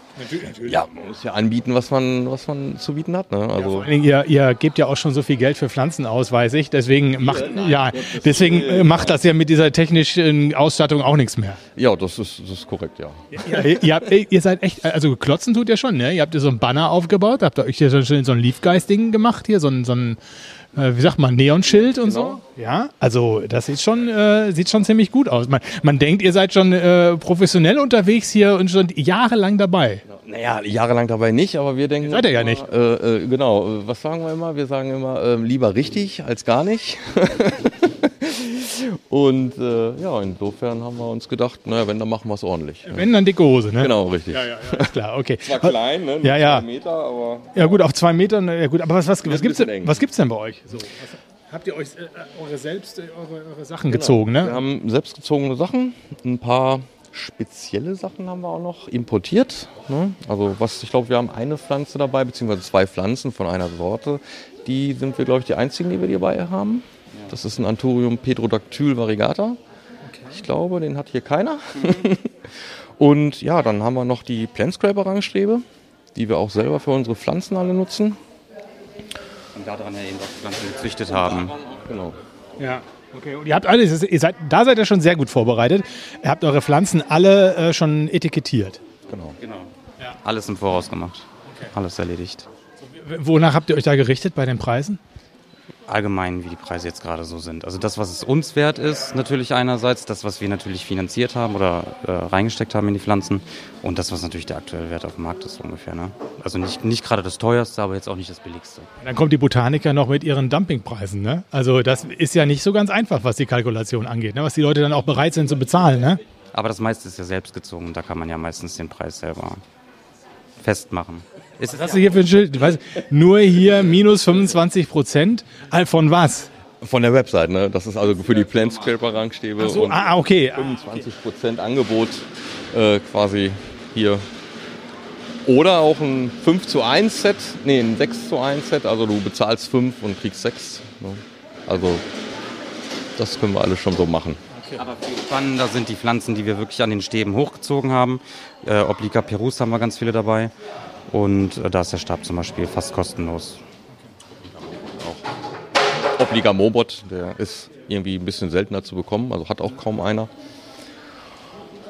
Ja, man muss ja anbieten, was man, was man zu bieten hat. Ne? Also, Vor allen Dingen, Ihr, ihr gebt ja auch schon so viel Geld für Pflanzen aus, weiß ich. Deswegen macht, ja, deswegen äh, macht das ja mit dieser technischen Ausstattung auch nichts mehr. ja, das ist, das ist korrekt, ja. Ja, ihr, ihr, habt, ihr seid echt, also klotzen tut ihr schon, ne? Ihr habt ja so ein Banner aufgebaut, habt ihr euch hier so so ein Leafgeist-Ding gemacht, hier so ein, so ein wie sagt man, Neonschild und so. Ja, also das sieht schon, äh, sieht schon ziemlich gut aus. Man, man denkt, ihr seid schon äh, professionell unterwegs hier und schon jahrelang dabei. Naja, jahrelang dabei nicht, aber wir denken. Seid ihr ja nicht. Äh, äh, genau, äh, was sagen wir immer? Wir sagen immer, ähm, lieber richtig als gar nicht. Und äh, ja, insofern haben wir uns gedacht, naja, wenn, dann machen wir es ordentlich. Wenn, dann dicke Hose, ne? Genau, richtig. Ja, ja, ja, ist klar, okay. Zwar klein, ne? Ja, ja. zwei Meter, aber. Ja gut, auf zwei Metern, ja gut, aber was, was, was, gibt's, denn, eng. was gibt's denn bei euch? So, was, habt ihr euch äh, eure selbst, äh, eure, eure Sachen Genau. gezogen, ne? Wir haben selbstgezogene Sachen, ein paar spezielle Sachen haben wir auch noch importiert. Ne? Also was, ich glaube, wir haben eine Pflanze dabei, beziehungsweise zwei Pflanzen von einer Sorte. Die sind wir, glaube ich, die einzigen, die wir dabei haben. Das ist ein Anthurium pedrodactyl variegata. Ich glaube, den hat hier keiner. Und ja, dann haben wir noch die Planscraper-Rangstrebe, die wir auch selber für unsere Pflanzen alle nutzen. Und daran ja eben auch Pflanzen gezüchtet haben. Genau. Ja. Okay, und ihr habt alles, ihr seid, da seid ihr schon sehr gut vorbereitet. Ihr habt eure Pflanzen alle äh, schon etikettiert. Genau. Genau. Alles im Voraus gemacht. Alles erledigt. Wonach habt ihr euch da gerichtet bei den Preisen? Allgemein, wie die Preise jetzt gerade so sind. Also das, was es uns wert ist, natürlich einerseits, das, was wir natürlich finanziert haben oder äh, reingesteckt haben in die Pflanzen und das, was natürlich der aktuelle Wert auf dem Markt ist ungefähr. Ne? Also nicht, nicht gerade das teuerste, aber jetzt auch nicht das billigste. Dann kommt die Botaniker noch mit ihren Dumpingpreisen. Ne? Also das ist ja nicht so ganz einfach, was die Kalkulation angeht, ne? was die Leute dann auch bereit sind zu bezahlen. Ne? Aber das meiste ist ja selbst gezogen. Da kann man ja meistens den Preis selber festmachen. Ist Was hast du hier für ein Schild? Ich weiß, nur hier minus 25 Prozent. Äh, Von was? Von der Website, ne? Das ist also für die Planscraper-Rangstäbe Ach so, und ah, okay. 25% Angebot äh, quasi hier. Oder auch ein 5 zu 1 Set, nee, ein 6 zu 1 Set, also du bezahlst 5 und kriegst 6. Ne? Also das können wir alles schon so machen. Aber viel spannender sind die Pflanzen, die wir wirklich an den Stäben hochgezogen haben. Äh, Obliga Perus haben wir ganz viele dabei. Und äh, da ist der Stab zum Beispiel fast kostenlos. Obliga Mobot, der ist irgendwie ein bisschen seltener zu bekommen, also hat auch kaum einer.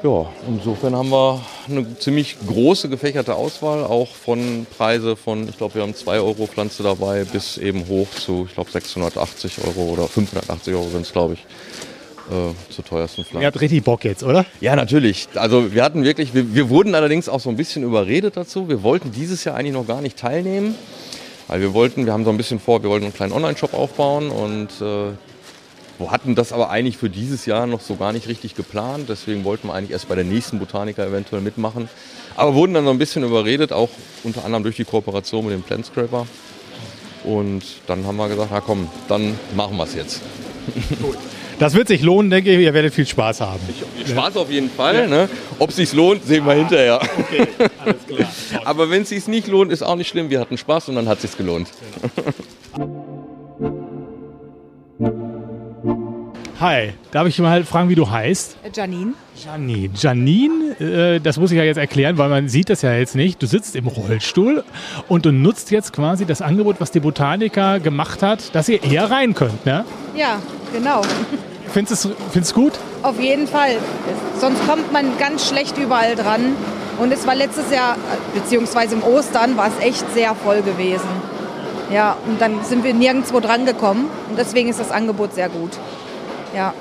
Ja, insofern haben wir eine ziemlich große gefächerte Auswahl, auch von Preise von, ich glaube, wir haben 2 Euro Pflanze dabei, bis eben hoch zu, ich glaube, 680 Euro oder 580 Euro sind es, glaube ich, äh, zur teuersten Pflanze. Ihr habt richtig Bock jetzt, oder? Ja, natürlich. Also wir hatten wirklich, wir, wir wurden allerdings auch so ein bisschen überredet dazu. Wir wollten dieses Jahr eigentlich noch gar nicht teilnehmen, weil wir wollten, wir haben so ein bisschen vor, wir wollten einen kleinen Online-Shop aufbauen und äh, wir hatten das aber eigentlich für dieses Jahr noch so gar nicht richtig geplant. Deswegen wollten wir eigentlich erst bei der nächsten Botaniker eventuell mitmachen. Aber wurden dann so ein bisschen überredet, auch unter anderem durch die Kooperation mit dem Plant Scraper. Und dann haben wir gesagt, na komm, dann machen wir es jetzt. Das wird sich lohnen, denke ich. Ihr werdet viel Spaß haben. Spaß auf jeden Fall. Ne? Ob es sich lohnt, sehen wir hinterher. Aber wenn es sich nicht lohnt, ist auch nicht schlimm. Wir hatten Spaß und dann hat es sich gelohnt. Hi, darf ich mal fragen, wie du heißt? Janine. Janine. Janine, äh, das muss ich ja jetzt erklären, weil man sieht das ja jetzt nicht. Du sitzt im Rollstuhl und du nutzt jetzt quasi das Angebot, was die Botaniker gemacht hat, dass ihr eher rein könnt, ne? Ja, genau. Findest du es gut? Auf jeden Fall. Sonst kommt man ganz schlecht überall dran. Und es war letztes Jahr, beziehungsweise im Ostern, war es echt sehr voll gewesen. Ja, und dann sind wir nirgendwo dran gekommen. Und deswegen ist das Angebot sehr gut. Ja.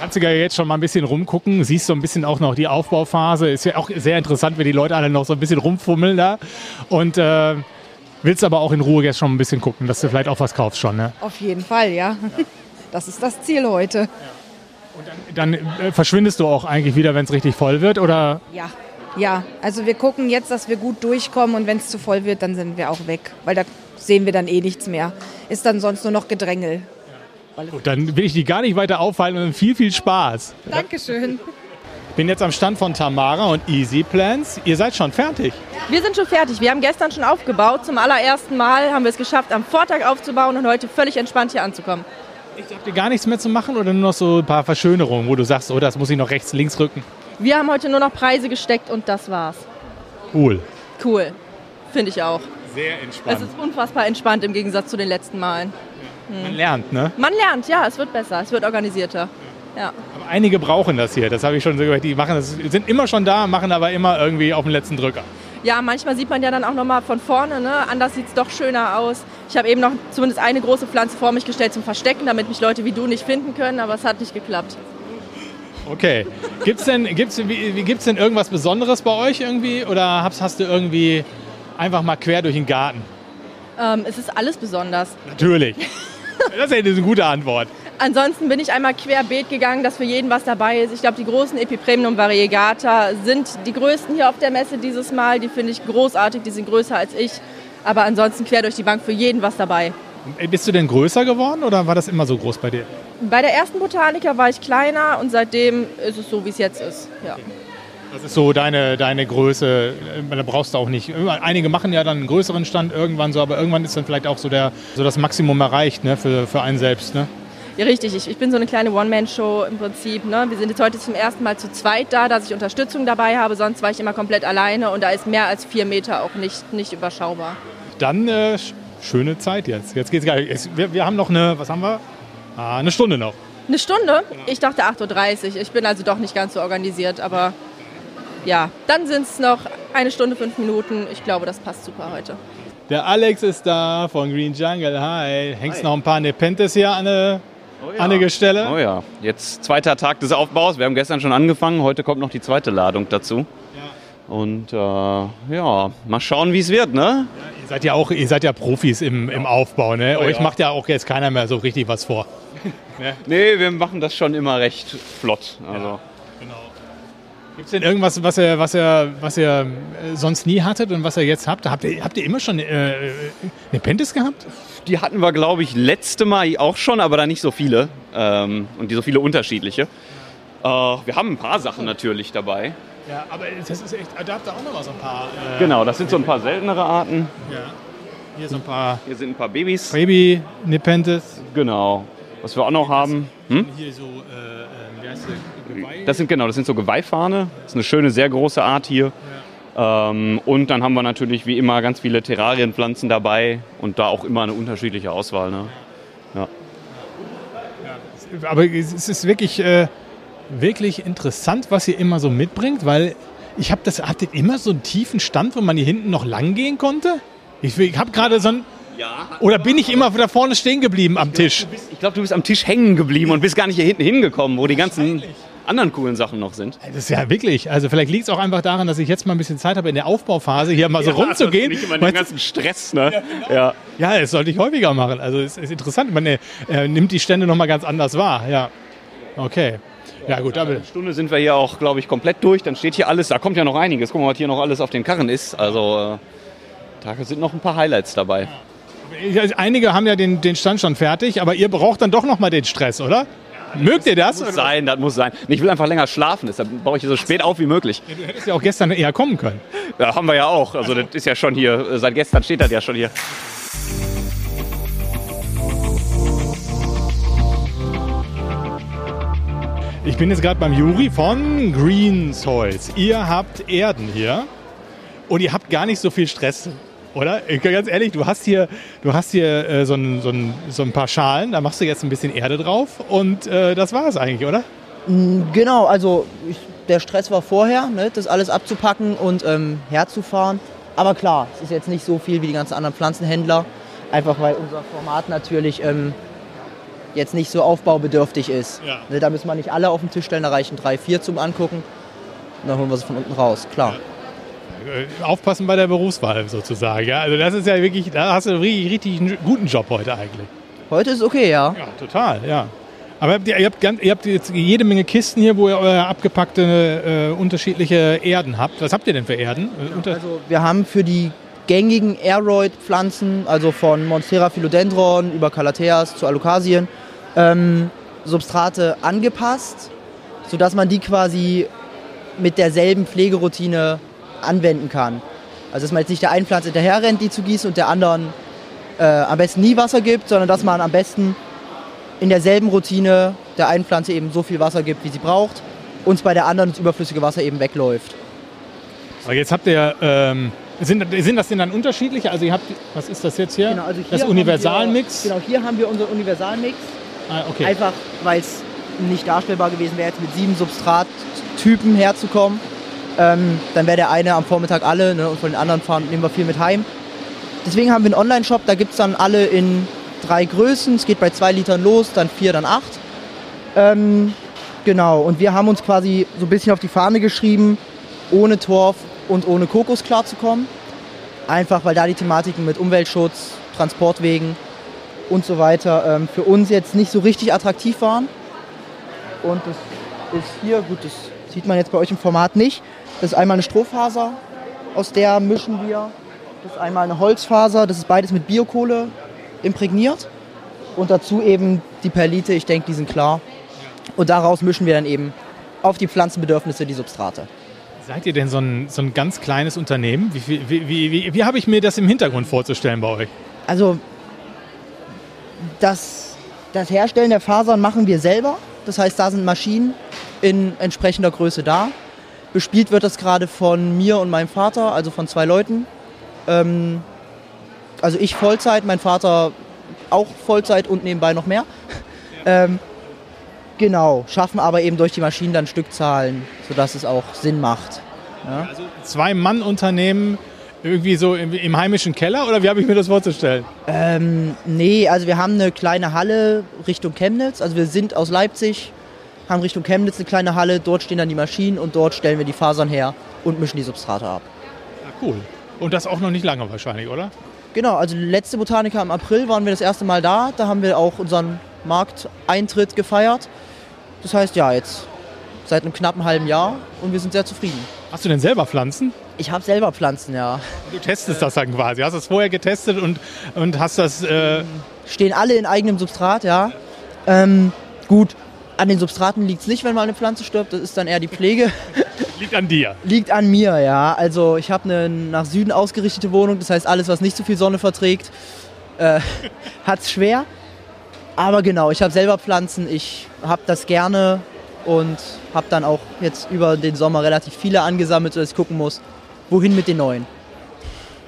Kannst du ja jetzt schon mal ein bisschen rumgucken, siehst so ein bisschen auch noch die Aufbauphase. Ist ja auch sehr interessant, wenn die Leute alle noch so ein bisschen rumfummeln da. Und äh, willst aber auch in Ruhe jetzt schon ein bisschen gucken, dass du vielleicht auch was kaufst schon, ne? Auf jeden Fall, ja. Das ist das Ziel heute. Dann äh, verschwindest du auch eigentlich wieder, wenn es richtig voll wird, oder? Ja. Ja, also wir gucken jetzt, dass wir gut durchkommen und wenn es zu voll wird, dann sind wir auch weg, weil da sehen wir dann eh nichts mehr. Ist dann sonst nur noch Gedrängel. Gut, dann will ich die gar nicht weiter aufhalten und viel, viel Spaß. Dankeschön. Bin jetzt am Stand von Tamara und Easy Plans. Ihr seid schon fertig. Wir sind schon fertig. Wir haben gestern schon aufgebaut. Zum allerersten Mal haben wir es geschafft, am Vortag aufzubauen und heute völlig entspannt hier anzukommen. Habt ihr gar nichts mehr zu machen oder nur noch so ein paar Verschönerungen, wo du sagst, oh, das muss ich noch rechts, links rücken? Wir haben heute nur noch Preise gesteckt und das war's. Cool. Cool. Finde ich auch. Sehr Es entspannt. ist unfassbar entspannt im Gegensatz zu den letzten Malen. Hm. Man lernt, ne? Man lernt, ja, es wird besser, es wird organisierter. Ja. Aber einige brauchen das hier, das habe ich schon so gehört. Die machen das, sind immer schon da, machen aber immer irgendwie auf den letzten Drücker. ja, manchmal sieht man ja dann auch nochmal von vorne, ne? anders sieht es doch schöner aus. Ich habe eben noch zumindest eine große Pflanze vor mich gestellt zum Verstecken, damit mich Leute wie du nicht finden können, aber es hat nicht geklappt. Okay. Gibt's denn, gibt's, wie, wie, gibt's denn irgendwas Besonderes bei euch irgendwie? Oder hast, hast du irgendwie einfach mal quer durch den Garten? Ähm, es ist alles besonders. Natürlich. Das ist eine gute Antwort. Ansonsten bin ich einmal querbeet gegangen, dass für jeden was dabei ist. Ich glaube, die großen Epipremnum variegata sind die größten hier auf der Messe dieses Mal. Die finde ich großartig, die sind größer als ich. Aber ansonsten quer durch die Bank für jeden was dabei. Bist du denn größer geworden oder war das immer so groß bei dir? Bei der ersten Botaniker war ich kleiner und seitdem ist es so, wie es jetzt ist. Ja. Das ist so deine, deine Größe. Da brauchst du auch nicht. Einige machen ja dann einen größeren Stand irgendwann so, aber irgendwann ist dann vielleicht auch so, der, so das Maximum erreicht ne, für, für einen selbst. Ne? Ja, richtig. Ich, ich bin so eine kleine One-Man-Show im Prinzip. Ne? Wir sind jetzt heute zum ersten Mal zu zweit da, dass ich Unterstützung dabei habe. Sonst war ich immer komplett alleine und da ist mehr als vier Meter auch nicht, nicht überschaubar. Dann äh, sch- schöne Zeit jetzt. Jetzt geht's geil. Jetzt, wir, wir haben noch eine, was haben wir? Ah, eine Stunde noch. Eine Stunde? Ich dachte 8.30 Uhr. Ich bin also doch nicht ganz so organisiert, aber ja, dann sind es noch eine Stunde, fünf Minuten. Ich glaube, das passt super heute. Der Alex ist da von Green Jungle. Hi. Hängst noch ein paar Nepentes hier an eine, an eine Gestelle? Oh ja, jetzt zweiter Tag des Aufbaus. Wir haben gestern schon angefangen. Heute kommt noch die zweite Ladung dazu. Und äh, ja, mal schauen, wie es wird, ne? Ihr seid ja auch, ihr seid ja Profis im, im Aufbau, ne? Oh, Euch ja. macht ja auch jetzt keiner mehr so richtig was vor. Nee, wir machen das schon immer recht flott. Also. Gibt es denn irgendwas, was ihr, was ihr, was ihr äh, sonst nie hattet und was ihr jetzt habt? Habt ihr, habt ihr immer schon äh, Nepentes gehabt? Die hatten wir, glaube ich, letzte Mal auch schon, aber da nicht so viele. Ähm, und die so viele unterschiedliche. Äh, wir haben ein paar Sachen natürlich dabei. Ja, aber das ist echt, da habt ihr auch noch mal so ein paar. Äh, Genau, das sind so ein paar seltenere Arten. Ja. Hier so ein paar Hier sind ein paar Babys. Baby Nepentes. Genau. Was wir auch noch haben. Hm? Hier so, äh, äh, wie heißt der? Das sind genau, das sind so Geweihfahne. Das ist eine schöne, sehr große Art hier. Ähm, und dann haben wir natürlich wie immer ganz viele Terrarienpflanzen dabei und da auch immer eine unterschiedliche Auswahl. Ne? Ja. Aber es ist wirklich, äh, wirklich interessant, was ihr immer so mitbringt, weil ich habe das, habt ihr immer so einen tiefen Stand, wo man hier hinten noch lang gehen konnte? Ich, ich habe gerade so ein. Oder bin ich immer da vorne stehen geblieben am Tisch? Ich glaube, du bist am Tisch hängen geblieben und bist gar nicht hier hinten hingekommen, wo die ganzen anderen coolen Sachen noch sind. Das ist ja wirklich. Also vielleicht liegt es auch einfach daran, dass ich jetzt mal ein bisschen Zeit habe in der Aufbauphase hier mal so Ja, rumzugehen. Nicht immer den ganzen Stress, ne? Ja, Ja, das sollte ich häufiger machen. Also es ist interessant. Man äh, nimmt die Stände nochmal ganz anders wahr. Ja. Okay. Ja gut, aber Eine Stunde sind wir hier auch, glaube ich, komplett durch. Dann steht hier alles, da kommt ja noch einiges. Guck mal, was hier noch alles auf den Karren ist. Also äh, da sind noch ein paar Highlights dabei. Also einige haben ja den, den Stand schon fertig, aber ihr braucht dann doch nochmal den Stress, oder? Mögt ihr das? Das muss sein, das muss sein. Ich will einfach länger schlafen, deshalb baue ich hier so spät auf wie möglich. Du hättest ja auch gestern eher kommen können. Ja, haben wir ja auch. Also das ist ja schon hier, seit gestern steht das ja schon hier. Ich bin jetzt gerade beim Juri von Green Soils. Ihr habt Erden hier und ihr habt gar nicht so viel Stress, oder? Ganz ehrlich, du hast hier, du hast hier äh, so, ein, so, ein, so ein paar Schalen, da machst du jetzt ein bisschen Erde drauf und äh, das war es eigentlich, oder? Mm, Genau, also ich, der Stress war vorher, ne, das alles abzupacken und ähm, herzufahren. Aber klar, es ist jetzt nicht so viel wie die ganzen anderen Pflanzenhändler, einfach weil unser Format natürlich ähm, jetzt nicht so aufbaubedürftig ist. Ja. Ne, da müssen wir nicht alle auf den Tisch stellen, da reichen drei, vier zum Angucken. Und dann holen wir sie von unten raus, klar. Äh, Aufpassen bei der Berufswahl sozusagen. Ja? Also das ist ja wirklich, da hast du richtig, richtig einen guten Job heute eigentlich. Heute ist okay, ja. Ja, total, ja. Aber ihr, habt, ganz- ihr habt jetzt jede Menge Kisten hier, wo ihr euer abgepackte äh, unterschiedliche Erden habt. Was habt ihr denn für Erden? Äh, unter- Also wir haben für die gängigen Aeroid-Pflanzen, also von Monstera philodendron über Calatheas zu Alokasien, ähm, Substrate angepasst, sodass man die quasi mit derselben Pflegeroutine anwenden kann. Also dass man jetzt nicht der einen Pflanze hinterher rennt, die zu gießen und der anderen äh, am besten nie Wasser gibt, sondern dass man am besten in derselben Routine der einen Pflanze eben so viel Wasser gibt, wie sie braucht, und bei der anderen das überflüssige Wasser eben wegläuft. Aber jetzt habt ihr, ähm, sind, sind das denn dann unterschiedliche? Also ihr habt, was ist das jetzt hier? Genau, also hier das Universalmix? Genau, hier haben wir unseren Universalmix. Ah, okay. Einfach, weil es nicht darstellbar gewesen wäre, jetzt mit sieben Substrattypen herzukommen. Ähm, dann wäre der eine am Vormittag alle ne, und von den anderen fahren, nehmen wir viel mit heim. Deswegen haben wir einen Online-Shop, da gibt es dann alle in drei Größen. Es geht bei zwei Litern los, dann vier, dann acht. Ähm, genau, und wir haben uns quasi so ein bisschen auf die Fahne geschrieben, ohne Torf und ohne Kokos klarzukommen. Einfach weil da die Thematiken mit Umweltschutz, Transportwegen und so weiter ähm, für uns jetzt nicht so richtig attraktiv waren. Und das ist hier, gut, das sieht man jetzt bei euch im Format nicht. Das ist einmal eine Strohfaser, aus der mischen wir. Das ist einmal eine Holzfaser, das ist beides mit Biokohle imprägniert. Und dazu eben die Perlite, ich denke, die sind klar. Und daraus mischen wir dann eben auf die Pflanzenbedürfnisse die Substrate. Seid ihr denn so ein, so ein ganz kleines Unternehmen? Wie, wie, wie, wie habe ich mir das im Hintergrund vorzustellen bei euch? Also das, das Herstellen der Fasern machen wir selber. Das heißt, da sind Maschinen in entsprechender Größe da. Bespielt wird das gerade von mir und meinem Vater, also von zwei Leuten. Ähm, also ich Vollzeit, mein Vater auch Vollzeit und nebenbei noch mehr. Ähm, genau, schaffen aber eben durch die Maschinen dann Stückzahlen, sodass es auch Sinn macht. Ja? Zwei-Mann-Unternehmen Irgendwie so im, im heimischen Keller oder wie habe ich mir das vorzustellen? Ähm, nee, also wir haben eine kleine Halle Richtung Chemnitz. Also wir sind aus Leipzig, haben Richtung Chemnitz eine kleine Halle. Dort stehen dann die Maschinen und dort stellen wir die Fasern her und mischen die Substrate ab. Ja, cool. Und das auch noch nicht lange wahrscheinlich, oder? Genau, also letzte Botaniker im April waren wir das erste Mal da. Da haben wir auch unseren Markteintritt gefeiert. Das heißt, ja, jetzt seit einem knappen halben Jahr und wir sind sehr zufrieden. Hast du denn selber Pflanzen? Ich habe selber Pflanzen, ja. Du testest das dann quasi. Hast du es vorher getestet und, und hast das. Äh Stehen alle in eigenem Substrat, ja. Ähm, gut, an den Substraten liegt es nicht, wenn mal eine Pflanze stirbt. Das ist dann eher die Pflege. Liegt an dir. Liegt an mir, ja. Also ich habe eine nach Süden ausgerichtete Wohnung. Das heißt, alles, was nicht so viel Sonne verträgt, äh, hat es schwer. Aber genau, ich habe selber Pflanzen. Ich habe das gerne und habe dann auch jetzt über den Sommer relativ viele angesammelt, sodass ich gucken muss, wohin mit den neuen.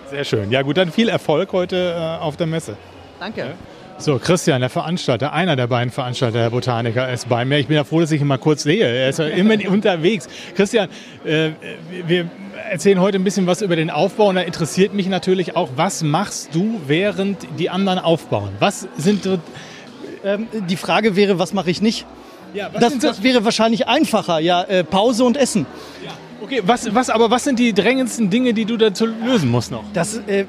Sehr schön. Ja gut, dann viel Erfolg heute äh, auf der Messe. Danke. So, Christian, der Veranstalter, einer der beiden Veranstalter der Botaniker ist bei mir. Ich bin ja froh, dass ich ihn mal kurz sehe. Er ist ja immer unterwegs. Christian, äh, wir erzählen heute ein bisschen was über den Aufbau und da interessiert mich natürlich auch, was machst du, während die anderen aufbauen? Was sind Ähm, die Frage wäre, was mache ich nicht? Ja, das, das wäre wahrscheinlich einfacher, ja, äh, Pause und Essen. Okay, was, was, aber was sind die drängendsten Dinge, die du dazu lösen musst noch? Das, äh,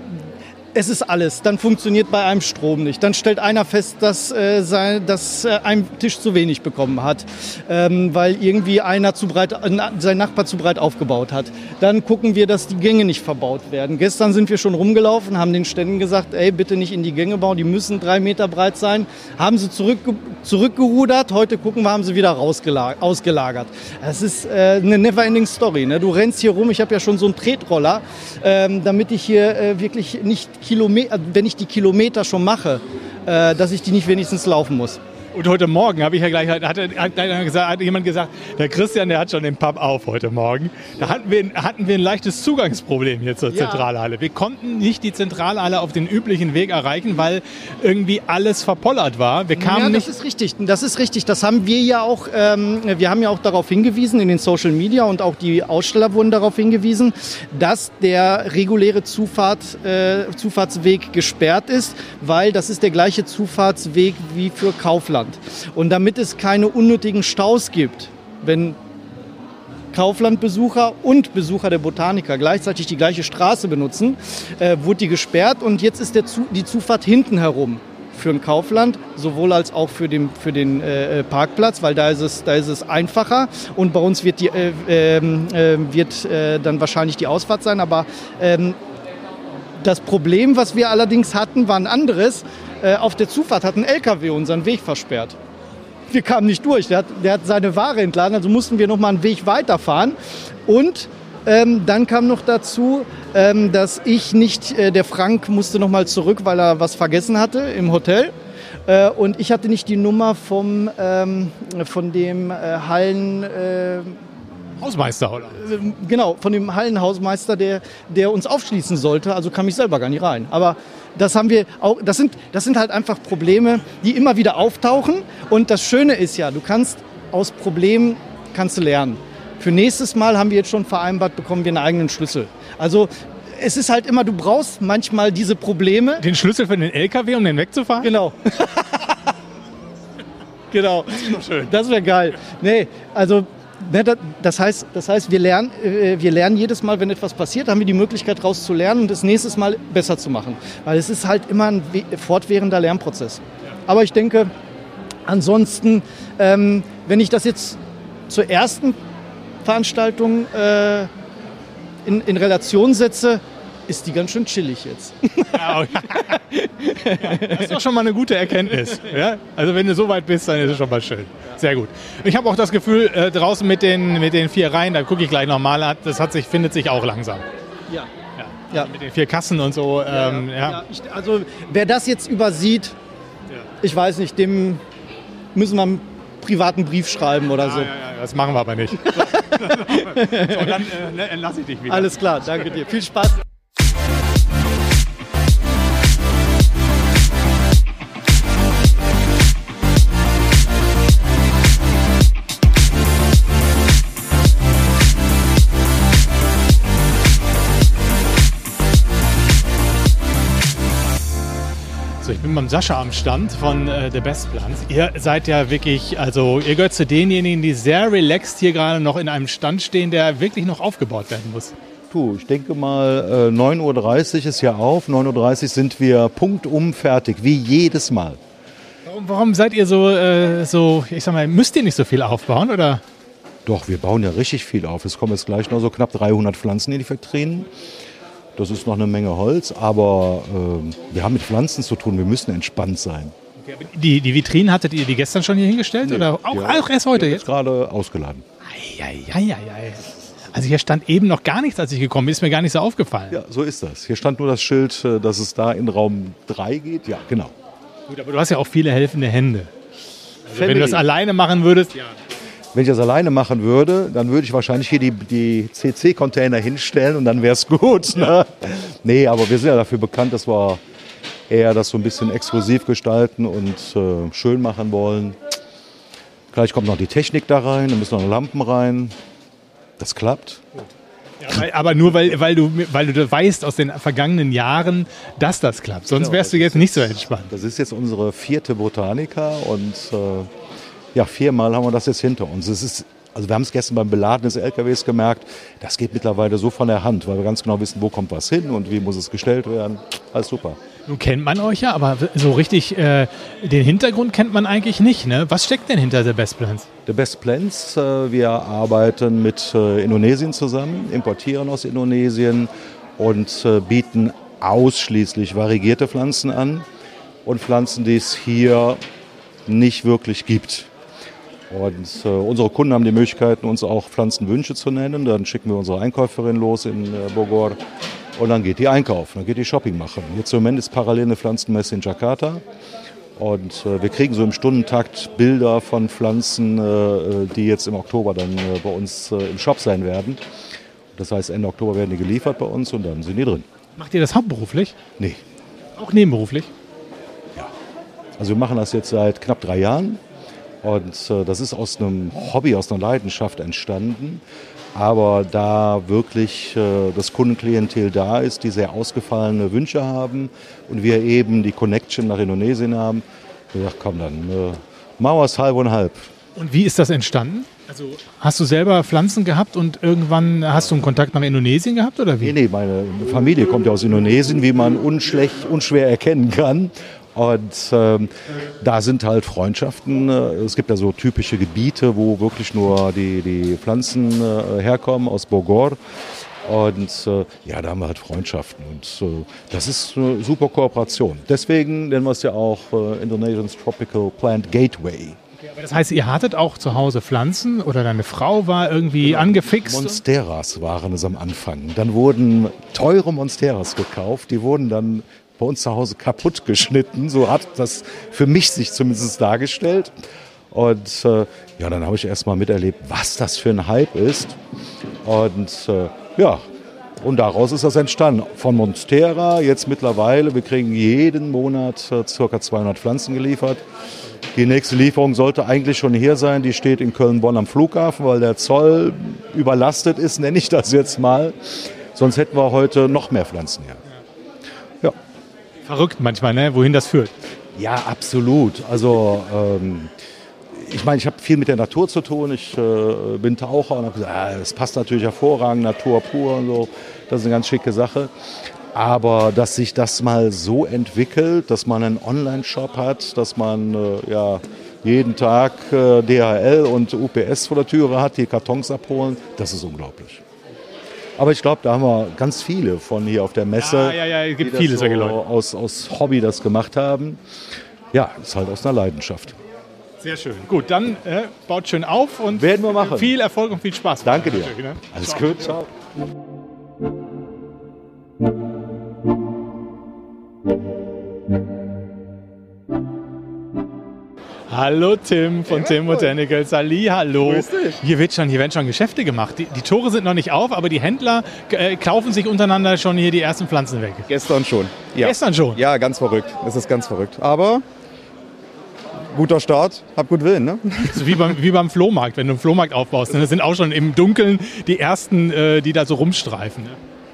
es ist alles. Dann funktioniert bei einem Strom nicht. Dann stellt einer fest, dass, äh, sein, dass äh, ein Tisch zu wenig bekommen hat, ähm, weil irgendwie einer zu breit, äh, sein Nachbar zu breit aufgebaut hat. Dann gucken wir, dass die Gänge nicht verbaut werden. Gestern sind wir schon rumgelaufen, haben den Ständen gesagt, ey, bitte nicht in die Gänge bauen, die müssen drei Meter breit sein. Haben sie zurückge zurückgerudert. Heute gucken wir, haben sie wieder ausgelagert. Das ist äh, eine never-ending Story. Ne? Du rennst hier rum, ich habe ja schon so einen Tretroller, ähm, damit ich hier äh, wirklich nicht Kilometer, wenn ich die Kilometer schon mache, äh, dass ich die nicht wenigstens laufen muss. Und heute Morgen habe ich ja gleich, hat, hat, gesagt, hat jemand gesagt, der Christian, der hat schon den Pub auf heute Morgen. Da hatten wir, hatten wir ein leichtes Zugangsproblem hier zur Ja. Zentralhalle. Wir konnten nicht die Zentralhalle auf den üblichen Weg erreichen, weil irgendwie alles verpollert war. Wir kamen ja, nicht. das ist richtig. Das ist richtig. Das haben wir ja auch. Ähm, wir haben ja auch darauf hingewiesen in den Social Media und auch die Aussteller wurden darauf hingewiesen, dass der reguläre Zufahrt, äh, Zufahrtsweg gesperrt ist, weil das ist der gleiche Zufahrtsweg wie für Kaufland. Und damit es keine unnötigen Staus gibt, wenn Kauflandbesucher und Besucher der Botaniker gleichzeitig die gleiche Straße benutzen, äh, wurde die gesperrt und jetzt ist Zu die Zufahrt hinten herum für ein Kaufland, sowohl als auch für den, für den äh, Parkplatz, weil da ist, es, da ist es einfacher und bei uns wird, die, äh, ähm, äh, wird äh, dann wahrscheinlich die Ausfahrt sein, aber ähm, das Problem, was wir allerdings hatten, war ein anderes. Äh, auf der Zufahrt hat ein LKW unseren Weg versperrt. Wir kamen nicht durch. Der hat, der hat seine Ware entladen, also mussten wir noch mal einen Weg weiterfahren. Und ähm, dann kam noch dazu, ähm, dass ich nicht, äh, der Frank musste noch mal zurück, weil er was vergessen hatte im Hotel. Äh, und ich hatte nicht die Nummer vom, ähm, von dem äh, Hallen... Äh, Hausmeister, oder? ähm, Genau, von dem Hallenhausmeister, der, der uns aufschließen sollte. Also kam ich selber gar nicht rein. Aber das haben wir auch, das sind, das sind halt einfach Probleme, die immer wieder auftauchen. Und das Schöne ist ja, du kannst aus Problemen kannst du lernen. Für nächstes Mal haben wir jetzt schon vereinbart, bekommen wir einen eigenen Schlüssel. Also es ist halt immer, du brauchst manchmal diese Probleme. Den Schlüssel für den LKW, um den wegzufahren? Genau. genau. Das. Das wäre geil. Nee, also das heißt, das heißt wir, lernen, äh, wir lernen jedes Mal, wenn etwas passiert, haben wir die Möglichkeit daraus zu lernen und das nächstes Mal besser zu machen. Weil es ist halt immer ein fortwährender Lernprozess. Aber ich denke, ansonsten, ähm, wenn ich das jetzt zur ersten Veranstaltung äh, in Relation setze, ist die ganz schön chillig jetzt. Ja, das ist doch schon mal eine gute Erkenntnis. Ja? Also wenn du so weit bist, dann ist es schon mal schön. Sehr gut. Ich habe auch das Gefühl, äh, draußen mit den, mit den vier Reihen, da gucke ich gleich nochmal, das hat sich, findet sich auch langsam. Ja. Ja. Mit den vier Kassen und so. Ähm, ja, Ja, ich, also wer das jetzt übersieht, ich weiß nicht, dem müssen wir einen privaten Brief schreiben oder so. Ja, ja, ja, das machen wir aber nicht. so, dann äh, entlasse ich dich wieder. Alles klar, danke dir. Viel Spaß. Eben beim Sascha am Stand von äh, The Best Plants. Ihr seid ja wirklich, also ihr gehört zu denjenigen, die sehr relaxed hier gerade noch in einem Stand stehen, der wirklich noch aufgebaut werden muss. Du, ich denke mal, äh, 9.30 Uhr ist ja auf. 9.30 Uhr sind wir punktum fertig, wie jedes Mal. Warum, warum seid ihr so, äh, so, ich sag mal, müsst ihr nicht so viel aufbauen, oder? Doch, wir bauen ja richtig viel auf. Es kommen jetzt gleich noch so knapp 300 Pflanzen in die Vitrinen. Das ist noch eine Menge Holz, aber äh, wir haben mit Pflanzen zu tun. Wir müssen entspannt sein. Die, die Vitrinen hattet ihr die gestern schon hier hingestellt? oder auch, Ja, auch erst heute? die Jetzt? Ist gerade ausgeladen. Eieieiei. Also hier stand eben noch gar nichts, als ich gekommen bin. Ist mir gar nicht so aufgefallen. Ja, so ist das. Hier stand nur das Schild, äh, dass es da in Raum 3 geht. Ja, genau. Gut, aber du hast ja auch viele helfende Hände. Also wenn du das alleine machen würdest, ja. Wenn ich das alleine machen würde, dann würde ich wahrscheinlich hier die, die CC-Container hinstellen und dann wäre es gut. Ne? Nee, aber wir sind ja dafür bekannt, dass wir eher das so ein bisschen exklusiv gestalten und äh, schön machen wollen. Gleich kommt noch die Technik da rein, dann müssen noch Lampen rein. Das klappt. Ja, aber nur weil, weil, du, weil du weißt aus den vergangenen Jahren, dass das klappt. Sonst Genau, wärst du jetzt nicht so entspannt. Das ist jetzt unsere vierte Botanica und äh, ja, viermal haben wir das jetzt hinter uns. Es ist, also wir haben es gestern beim Beladen des LKWs gemerkt, das geht mittlerweile so von der Hand, weil wir ganz genau wissen, wo kommt was hin und wie muss es gestellt werden. Alles super. Nun kennt man euch ja, aber so richtig äh, den Hintergrund kennt man eigentlich nicht. Ne? Was steckt denn hinter The Best Plans? The Best Plants, äh, wir arbeiten mit äh, Indonesien zusammen, importieren aus Indonesien und äh, bieten ausschließlich variegierte Pflanzen an und Pflanzen, die es hier nicht wirklich gibt. Und äh, unsere Kunden haben die Möglichkeit, uns auch Pflanzenwünsche zu nennen. Dann schicken wir unsere Einkäuferin los in äh, Bogor und dann geht die einkaufen, dann geht die Shopping machen. Jetzt im Moment ist parallel eine Pflanzenmesse in Jakarta. Und äh, wir kriegen so im Stundentakt Bilder von Pflanzen, äh, die jetzt im Oktober dann äh, bei uns äh, im Shop sein werden. Das heißt, Ende Oktober werden die geliefert bei uns und dann sind die drin. Macht ihr das hauptberuflich? Nee. Auch nebenberuflich? Also wir machen das jetzt seit knapp drei Jahren und äh, das ist aus einem Hobby, aus einer Leidenschaft entstanden. Aber da wirklich äh, das Kundenklientel da ist, die sehr ausgefallene Wünsche haben und wir eben die Connection nach Indonesien haben, wir gesagt, komm dann, äh, wir es halb und halb. Und wie ist das entstanden? Also hast du selber Pflanzen gehabt und irgendwann hast du einen Kontakt nach Indonesien gehabt oder wie? Nee, nee, meine Familie kommt ja aus Indonesien, wie man unschlecht, unschwer erkennen kann. Und ähm, da sind halt Freundschaften. äh, Es gibt ja so typische Gebiete, wo wirklich nur die, die Pflanzen äh, herkommen aus Bogor. Und äh, ja, da haben wir halt Freundschaften. Und äh, das ist eine super Kooperation. Deswegen nennen wir es ja auch äh, Indonesians Tropical Plant Gateway. Aber das heißt, ihr hattet auch zu Hause Pflanzen oder deine Frau war irgendwie angefixt? Monsteras waren es am Anfang. Dann wurden teure Monsteras gekauft. Die wurden dann bei uns zu Hause kaputt geschnitten. So hat das für mich sich zumindest dargestellt. Und äh, ja, dann habe ich erst mal miterlebt, was das für ein Hype ist. Und äh, ja, und daraus ist das entstanden. Von Monstera jetzt mittlerweile, wir kriegen jeden Monat äh, circa 200 Pflanzen geliefert. Die nächste Lieferung sollte eigentlich schon hier sein. Die steht in Köln-Bonn am Flughafen, weil der Zoll überlastet ist, nenne ich das jetzt mal. Sonst hätten wir heute noch mehr Pflanzen hier. Verrückt manchmal, ne? wohin das führt. Ja, absolut. Also ähm, ich meine, ich habe viel mit der Natur zu tun. Ich äh, bin Taucher und habe gesagt, ah, das passt natürlich hervorragend, Natur pur und so. Das ist eine ganz schicke Sache. Aber dass sich das mal so entwickelt, dass man einen Online-Shop hat, dass man äh, ja jeden Tag äh, DHL und UPS vor der Türe hat, die Kartons abholen, das ist unglaublich. Aber ich glaube, da haben wir ganz viele von hier auf der Messe, Ja, ja, ja, es gibt viele so solche Leute. Aus, aus Hobby das gemacht haben. Ja, ist halt aus einer Leidenschaft. Sehr schön. Gut, dann äh, baut schön auf und Werden wir machen. viel Erfolg und viel Spaß. Danke dir. Ne? Alles Ciao. gut, ciao. Hallo Tim von Tim Botanicals. Ali, hallo. Grüß dich. Hier, wird schon, hier werden schon Geschäfte gemacht. Die, die Tore sind noch nicht auf, aber die Händler äh, kaufen sich untereinander schon hier die ersten Pflanzen weg. Gestern schon. Ja. Gestern schon? Ja, ganz verrückt. Es ist ganz verrückt. Aber guter Start, hab gut Willen, ne? So wie beim, wie beim Flohmarkt, wenn du einen Flohmarkt aufbaust. Ne? Das sind auch schon im Dunkeln die ersten, äh, die da so rumstreifen. Ne?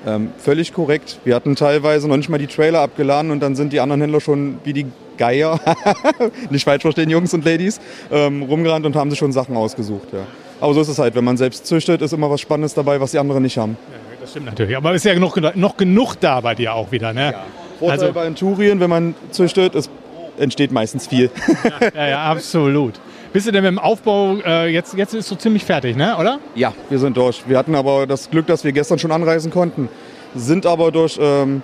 Ähm, völlig korrekt. Wir hatten teilweise noch nicht mal die Trailer abgeladen und dann sind die anderen Händler schon wie die Geier, nicht falsch verstehen, Jungs und Ladies, ähm, rumgerannt und haben sich schon Sachen ausgesucht. Ja. Aber so ist es halt, wenn man selbst züchtet, ist immer was Spannendes dabei, was die anderen nicht haben. Das stimmt natürlich. Aber ist ja genug, noch genug da bei dir auch wieder, ne? Vorteil Also- bei Enturien, wenn man züchtet, es entsteht meistens viel. Ja, ja, absolut. Bist du denn mit dem Aufbau, äh, jetzt, jetzt ist so ziemlich fertig, ne? oder? Ja, wir sind durch. Wir hatten aber das Glück, dass wir gestern schon anreisen konnten, sind aber durch ähm,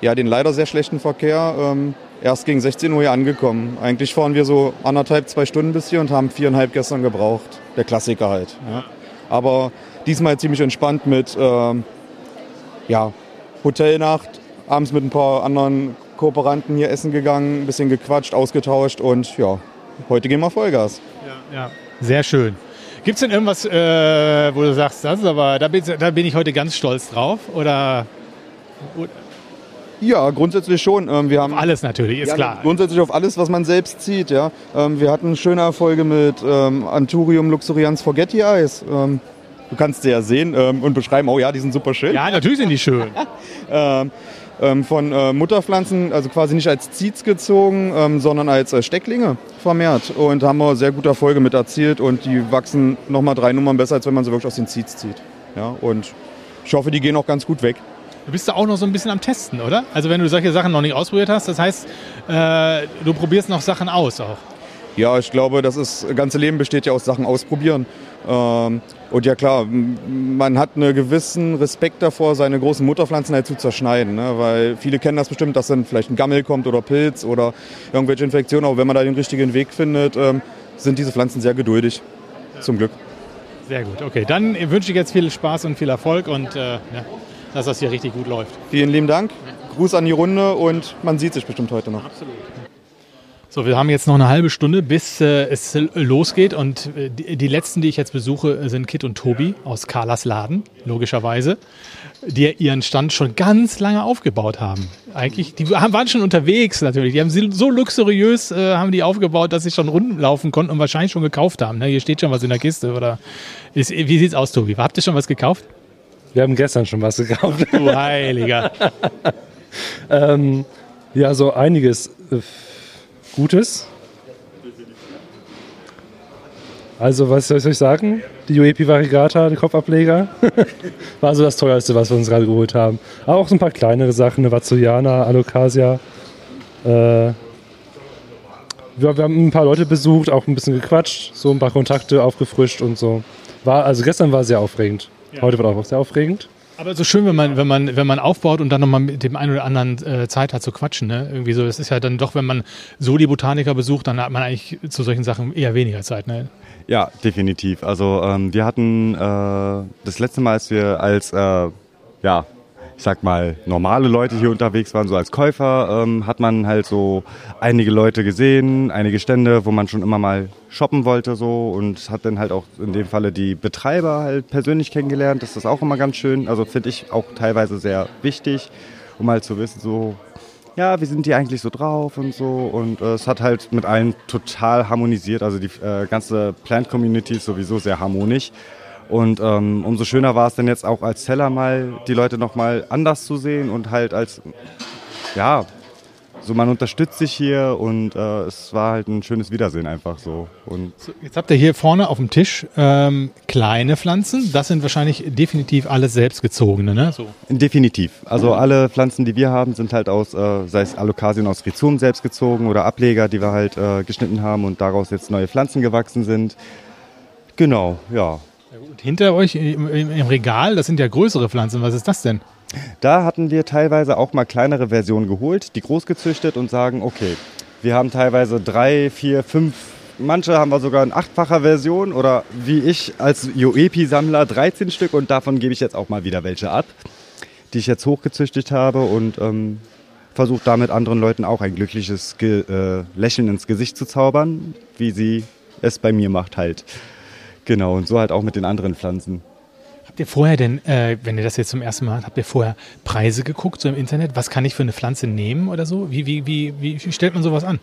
ja, den leider sehr schlechten Verkehr ähm, erst gegen 16 Uhr hier angekommen. Eigentlich fahren wir so anderthalb, zwei Stunden bis hier und haben viereinhalb gestern gebraucht. Der Klassiker halt. Ja. Aber diesmal ziemlich entspannt mit ähm, ja, Hotelnacht, abends mit ein paar anderen Kooperanten hier essen gegangen, ein bisschen gequatscht, ausgetauscht und ja, heute gehen wir Vollgas. Ja. Sehr schön. Gibt es denn irgendwas, äh, wo du sagst, das ist aber, da bin, da bin ich heute ganz stolz drauf? Oder Ja, grundsätzlich schon. Ähm, wir haben alles natürlich, ist ja, klar. Grundsätzlich auf alles, was man selbst zieht. Ja. Ähm, wir hatten schöne Erfolge mit ähm, Anturium luxurians Forgetti Eis. Ähm, du kannst sie ja sehen ähm, und beschreiben, oh ja, die sind super schön. Ja, natürlich sind die schön. ähm, von äh, Mutterpflanzen, also quasi nicht als Ziez gezogen, sondern als äh, Stecklinge vermehrt. Und haben wir sehr gute Erfolge mit erzielt und die wachsen nochmal drei Nummern besser, als wenn man sie wirklich aus den Ziez zieht. Ja, und ich hoffe, die gehen auch ganz gut weg. Du bist da auch noch so ein bisschen am Testen, oder? Also wenn du solche Sachen noch nicht ausprobiert hast, das heißt, äh, du probierst noch Sachen aus auch. Ja, ich glaube, das ist, das ganze Leben besteht ja aus Sachen ausprobieren. Ähm, und ja klar, man hat einen gewissen Respekt davor, seine großen Mutterpflanzen halt zu zerschneiden. Ne? Weil viele kennen das bestimmt, dass dann vielleicht ein Gammel kommt oder Pilz oder irgendwelche Infektionen. Aber wenn man da den richtigen Weg findet, ähm, sind diese Pflanzen sehr geduldig. Zum Glück. Sehr gut, okay. Dann wünsche ich jetzt viel Spaß und viel Erfolg und äh, ja, dass das hier richtig gut läuft. Vielen lieben Dank. Gruß an die Runde und man sieht sich bestimmt heute noch. Absolut. So, wir haben jetzt noch eine halbe Stunde, bis äh, es losgeht. Und äh, die, die letzten, die ich jetzt besuche, sind Kit und Tobi aus Carlas Laden, logischerweise, die ihren Stand schon ganz lange aufgebaut haben. Eigentlich, die haben- waren schon unterwegs natürlich. Die haben sie so luxuriös äh, haben die aufgebaut, dass sie schon rumlaufen konnten und wahrscheinlich schon gekauft haben. Ne? Hier steht schon was in der Kiste. Oder ist, wie sieht's aus, Tobi? Habt ihr schon was gekauft? Wir haben gestern schon was gekauft. Du Heiliger. ähm, ja, so einiges äh, Gutes. Also, was soll ich euch sagen? Die UEP Variegata, die Kopfableger, war so das teuerste, was wir uns gerade geholt haben. Aber auch so ein paar kleinere Sachen, eine Vazoiana, Alocasia. Äh, wir, wir haben ein paar Leute besucht, auch ein bisschen gequatscht, so ein paar Kontakte aufgefrischt und so. War, also gestern war sehr aufregend. Ja. Heute war auch sehr aufregend. Aber so schön, wenn man, wenn man, wenn man aufbaut und dann nochmal mit dem einen oder anderen äh, Zeit hat zu quatschen. Ne? Irgendwie so, das ist ja dann doch, wenn man so die Botaniker besucht, dann hat man eigentlich zu solchen Sachen eher weniger Zeit. Ne? Ja, definitiv. Also ähm, wir hatten äh, das letzte Mal, als wir als, äh, ja, ich sag mal, normale Leute hier unterwegs waren, so als Käufer, ähm, hat man halt so einige Leute gesehen, einige Stände, wo man schon immer mal shoppen wollte so und hat dann halt auch in dem Falle die Betreiber halt persönlich kennengelernt. Das ist auch immer ganz schön. Also finde ich auch teilweise sehr wichtig, um halt zu wissen, so ja, wie sind die eigentlich so drauf und so. Und äh, es hat halt mit allen total harmonisiert. Also die äh, ganze Plant-Community ist sowieso sehr harmonisch. Und ähm, umso schöner war es dann jetzt auch als Seller mal, die Leute nochmal anders zu sehen und halt als, ja, so man unterstützt sich hier und äh, es war halt ein schönes Wiedersehen einfach so. Und Jetzt habt ihr hier vorne auf dem Tisch ähm, kleine Pflanzen. Das sind wahrscheinlich definitiv alles selbstgezogene. Ne? So. Definitiv. Also alle Pflanzen, die wir haben, sind halt aus, äh, sei es Alokasien aus Rhizom selbst gezogen oder Ableger, die wir halt äh, geschnitten haben und daraus jetzt neue Pflanzen gewachsen sind. Genau, ja. Hinter euch im, im, im Regal, das sind ja größere Pflanzen. Was ist das denn? Da hatten wir teilweise auch mal kleinere Versionen geholt, die groß gezüchtet und sagen, okay, wir haben teilweise drei, vier, fünf, manche haben wir sogar in achtfacher Version oder wie ich als Joepi-Sammler 13 Stück und davon gebe ich jetzt auch mal wieder welche ab, die ich jetzt hochgezüchtet habe und ähm, versuche damit anderen Leuten auch ein glückliches Ge äh, Lächeln ins Gesicht zu zaubern, wie sie es bei mir macht halt. Genau, und so halt auch mit den anderen Pflanzen. Habt ihr vorher denn, äh, wenn ihr das jetzt zum ersten Mal habt, habt ihr vorher Preise geguckt so im Internet? Was kann ich für eine Pflanze nehmen oder so? Wie, wie, wie, wie stellt man sowas an?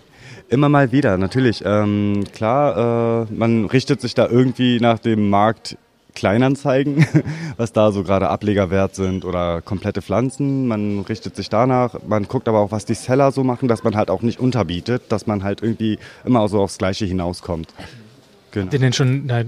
Immer mal wieder, natürlich. Ähm, klar, äh, man richtet sich da irgendwie nach dem Markt Kleinanzeigen, was da so gerade Ablegerwert sind oder komplette Pflanzen. Man richtet sich danach. Man guckt aber auch, was die Seller so machen, dass man halt auch nicht unterbietet, dass man halt irgendwie immer so aufs Gleiche hinauskommt. Genau. Habt ihr denn schon, äh,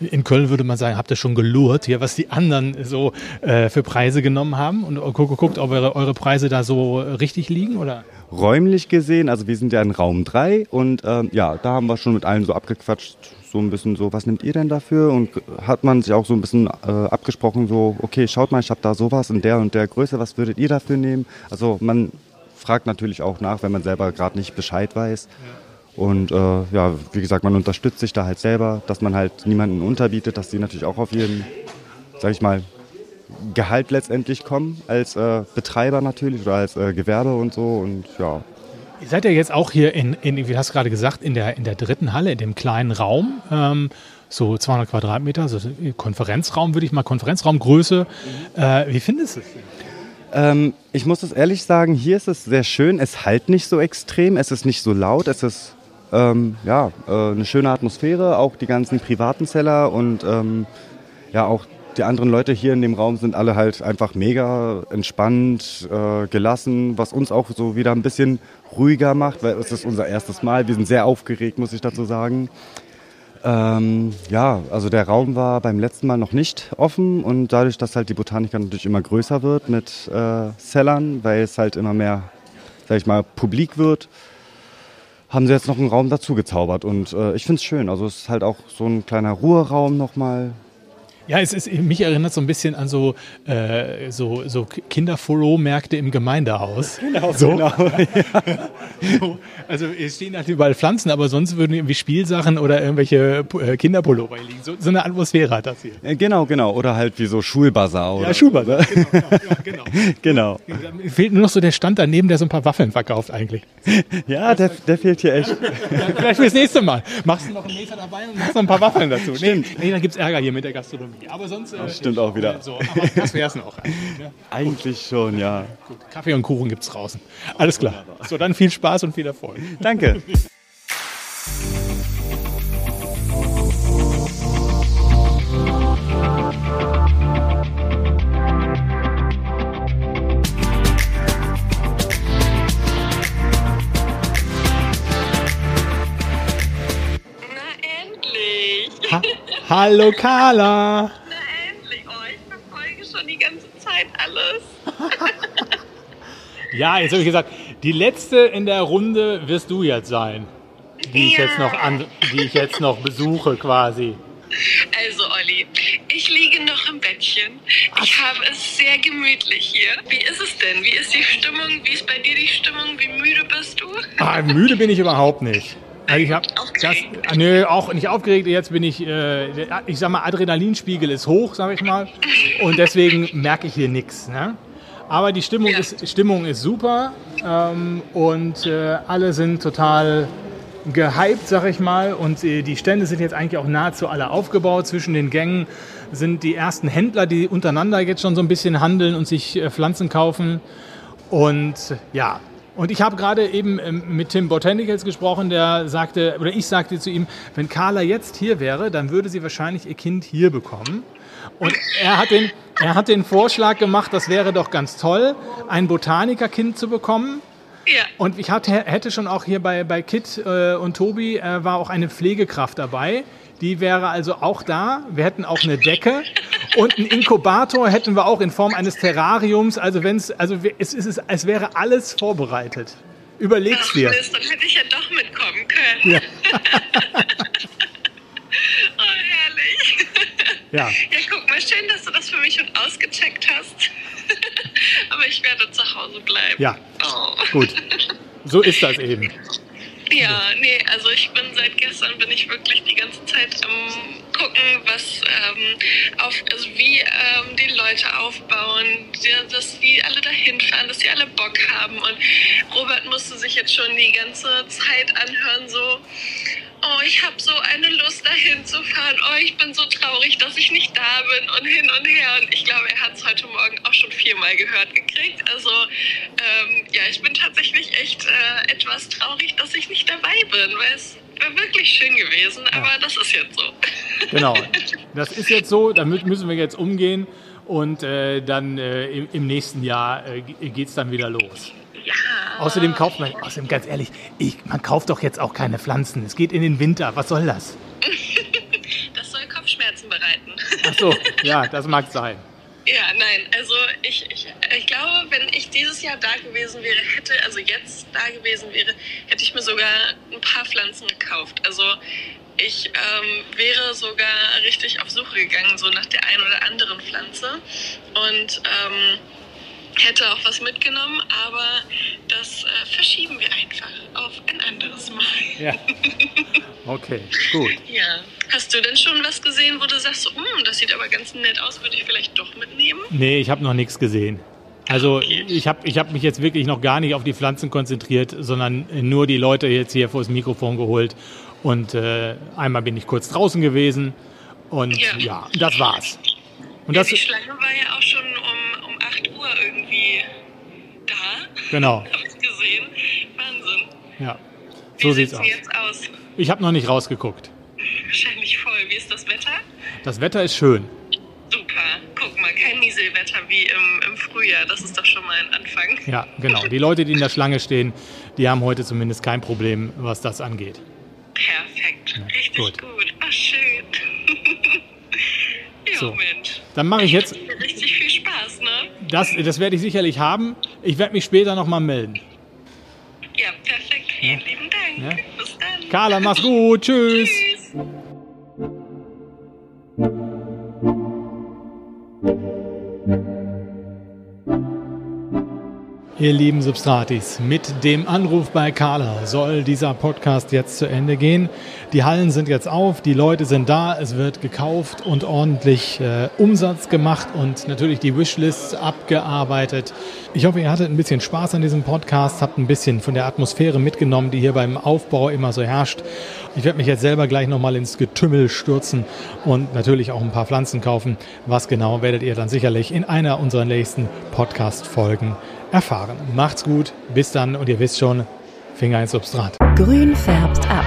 in Köln würde man sagen, habt ihr schon gelurrt, hier, was die anderen so äh, für Preise genommen haben und gu- geguckt, ob eure, eure Preise da so äh, richtig liegen oder? räumlich gesehen, also wir sind ja in Raum 3 und ähm, ja, da haben wir schon mit allen so abgequatscht, so ein bisschen so, was nehmt ihr denn dafür? Und hat man sich auch so ein bisschen äh, abgesprochen, so, okay, schaut mal, ich habe da sowas in der und der Größe, was würdet ihr dafür nehmen? Also man fragt natürlich auch nach, wenn man selber gerade nicht Bescheid weiß. Und äh, ja, wie gesagt, man unterstützt sich da halt selber, dass man halt niemanden unterbietet, dass die natürlich auch auf ihren, sag ich mal, Gehalt letztendlich kommen, als äh, Betreiber natürlich oder als äh, Gewerbe und so. Und ja, Ihr seid ja jetzt auch hier in, in wie hast du gerade gesagt, in der, in der dritten Halle, in dem kleinen Raum, ähm, so 200 Quadratmeter, so Konferenzraum, würde ich mal, Konferenzraumgröße. Äh, wie findest du es? Ähm, ich muss es ehrlich sagen, hier ist es sehr schön. Es halt nicht so extrem, es ist nicht so laut, es ist ähm, ja, äh, eine schöne Atmosphäre. Auch die ganzen privaten Seller und ähm, ja, auch die anderen Leute hier in dem Raum sind alle halt einfach mega entspannt, äh, gelassen, was uns auch so wieder ein bisschen ruhiger macht, weil es ist unser erstes Mal. Wir sind sehr aufgeregt, muss ich dazu sagen. Ähm, ja, also der Raum war beim letzten Mal noch nicht offen und dadurch, dass halt die Botanica natürlich immer größer wird mit äh, Sellern, weil es halt immer mehr, sag ich mal, publik wird, haben sie jetzt noch einen Raum dazu gezaubert und äh, ich finde es schön. Also es ist halt auch so ein kleiner Ruheraum nochmal. Ja, es ist, mich erinnert so ein bisschen an so, äh, so, so Kinderflohmärkte im Gemeindehaus. Genau, so. genau, so, also es stehen halt überall Pflanzen, aber sonst würden irgendwie Spielsachen oder irgendwelche äh, Kinderpullover liegen. So, so eine Atmosphäre hat das hier. Äh, Genau, genau. Oder halt wie so Schulbazar. Oder Ja, Schulbazar, genau, genau, genau. Mir fehlt nur noch so der Stand daneben, der so ein paar Waffeln verkauft eigentlich. Ja, der, der fehlt hier echt. Ja, vielleicht fürs nächste Mal. Machst du noch einen Meter dabei und machst noch ein paar Waffeln dazu. Nee, nee dann gibt's Ärger hier mit der Gastronomie. Aber sonst... Äh, Das stimmt auch wieder. So, aber das wär's noch. eigentlich, Ne? Eigentlich schon, ja. Gut, Kaffee und Kuchen gibt's draußen. Alles klar. So, dann viel Spaß und viel Erfolg. Danke. Hallo Carla. schon die ganze Zeit alles. Ja, jetzt habe ich gesagt, die letzte in der Runde wirst du jetzt sein, die ich jetzt noch an, die ich jetzt noch besuche quasi. Also Olli, ich liege noch im Bettchen. Ich habe es sehr gemütlich hier. Wie ist es denn? Wie ist die Stimmung? Wie ist bei dir die Stimmung? Wie müde bist du? Ah, müde bin ich überhaupt nicht. Also ich habe das, nö, auch nicht aufgeregt. Jetzt bin ich, äh, ich sag mal, Adrenalinspiegel ist hoch, sag ich mal, und deswegen merke ich hier nichts. Ne? Aber die Stimmung ist, Stimmung ist super ähm, und äh, alle sind total gehypt, sag ich mal. Und äh, die Stände sind jetzt eigentlich auch nahezu alle aufgebaut. Zwischen den Gängen sind die ersten Händler, die untereinander jetzt schon so ein bisschen handeln und sich äh, Pflanzen kaufen. Und ja, und ich habe gerade eben ähm, mit Tim Botanicals gesprochen, der sagte, oder ich sagte zu ihm, wenn Carla jetzt hier wäre, dann würde sie wahrscheinlich ihr Kind hier bekommen. Und er hat den, er hat den Vorschlag gemacht, das wäre doch ganz toll, ein Botanikerkind zu bekommen. Ja. Und ich hatte, hätte schon auch hier bei, bei Kit äh, und Tobi äh, war auch eine Pflegekraft dabei. Die wäre also auch da. Wir hätten auch eine Decke und einen Inkubator hätten wir auch in Form eines Terrariums. Also wenn es, also es ist, es wäre alles vorbereitet. Überleg's dir. Mist, dann hätte ich ja doch mitkommen können. Ja. oh, herrlich. Ja. Ja, guck mal, schön, dass du das für mich schon ausgecheckt hast. Aber ich werde zu Hause bleiben. Ja. Oh. Gut. So ist das eben. Ja, nee, also ich bin seit gestern bin ich wirklich die ganze Zeit am gucken, was ähm, auf, also wie ähm, die Leute aufbauen, die, dass die alle dahin fahren, dass die alle Bock haben. Und Robert musste sich jetzt schon die ganze Zeit anhören, so, oh, ich habe so eine Lust dahin zu fahren, oh, ich bin so traurig, dass ich nicht da bin und hin und her. Und ich glaube, er hat es heute Morgen auch schon viermal gehört gekriegt. Also ähm, ja, ich bin tatsächlich echt äh, etwas traurig, dass ich nicht dabei bin, weil es wäre wirklich schön gewesen, aber das ist jetzt so. Genau. Das ist jetzt so, damit müssen wir jetzt umgehen und äh, dann äh, im, im, nächsten Jahr äh, geht es dann wieder los. Ja. Außerdem kauft man, außerdem ganz ehrlich, ich, man kauft doch jetzt auch keine Pflanzen. Es geht in den Winter. Was soll das? das soll Kopfschmerzen bereiten. Ach so, ja, das mag sein. Ja, nein, also ich, ich, ich glaube, wenn ich dieses Jahr da gewesen wäre, hätte, also jetzt da gewesen wäre, hätte ich mir sogar ein paar Pflanzen gekauft. Also ich ähm, wäre sogar richtig auf Suche gegangen, so nach der einen oder anderen Pflanze. Und ähm, hätte auch was mitgenommen, aber das äh, verschieben wir einfach auf ein anderes Mal. Ja. Okay, gut. Ja. Hast du denn schon was gesehen, wo du sagst, so, hm, das sieht aber ganz nett aus, würde ich vielleicht doch mitnehmen? Nee, ich habe noch nichts gesehen. Also ich habe ich hab mich jetzt wirklich noch gar nicht auf die Pflanzen konzentriert, sondern nur die Leute jetzt hier vor das Mikrofon geholt. Und äh, einmal bin ich kurz draußen gewesen und ja, ja das war's. Und ja, das, die Schlange war ja auch schon um, 8 Uhr irgendwie da. Genau. Hab ich gesehen. Wahnsinn. Ja, so Wie sieht's aus. jetzt aus? Ich habe noch nicht rausgeguckt. Wahrscheinlich voll. Wie ist das Wetter? Das Wetter ist schön. Super. Guck mal, kein Nieselwetter wie im, im Frühjahr. Das ist doch schon mal ein Anfang. Ja, genau. Die Leute, die in der Schlange stehen, die haben heute zumindest kein Problem, was das angeht. Perfekt. Richtig gut. gut. Ach, schön. ja, So. Mensch. Dann mache ich jetzt, Richtig Spaß, ne? Das, das werde ich sicherlich haben. Ich werde mich später nochmal melden. Ja, perfekt. Vielen lieben Dank. Ja. Bis dann. Carla, mach's gut. Tschüss. Ihr lieben Substratis, mit dem Anruf bei Carla soll dieser Podcast jetzt zu Ende gehen. Die Hallen sind jetzt auf, die Leute sind da, es wird gekauft und ordentlich äh, Umsatz gemacht und natürlich die Wishlists abgearbeitet. Ich hoffe, ihr hattet ein bisschen Spaß an diesem Podcast, habt ein bisschen von der Atmosphäre mitgenommen, die hier beim Aufbau immer so herrscht. Ich werde mich jetzt selber gleich nochmal ins Getümmel stürzen und natürlich auch ein paar Pflanzen kaufen. Was genau werdet ihr dann sicherlich in einer unserer nächsten Podcast-Folgen erfahren. Macht's gut, bis dann und ihr wisst schon, Finger ins Substrat. Grün färbt ab.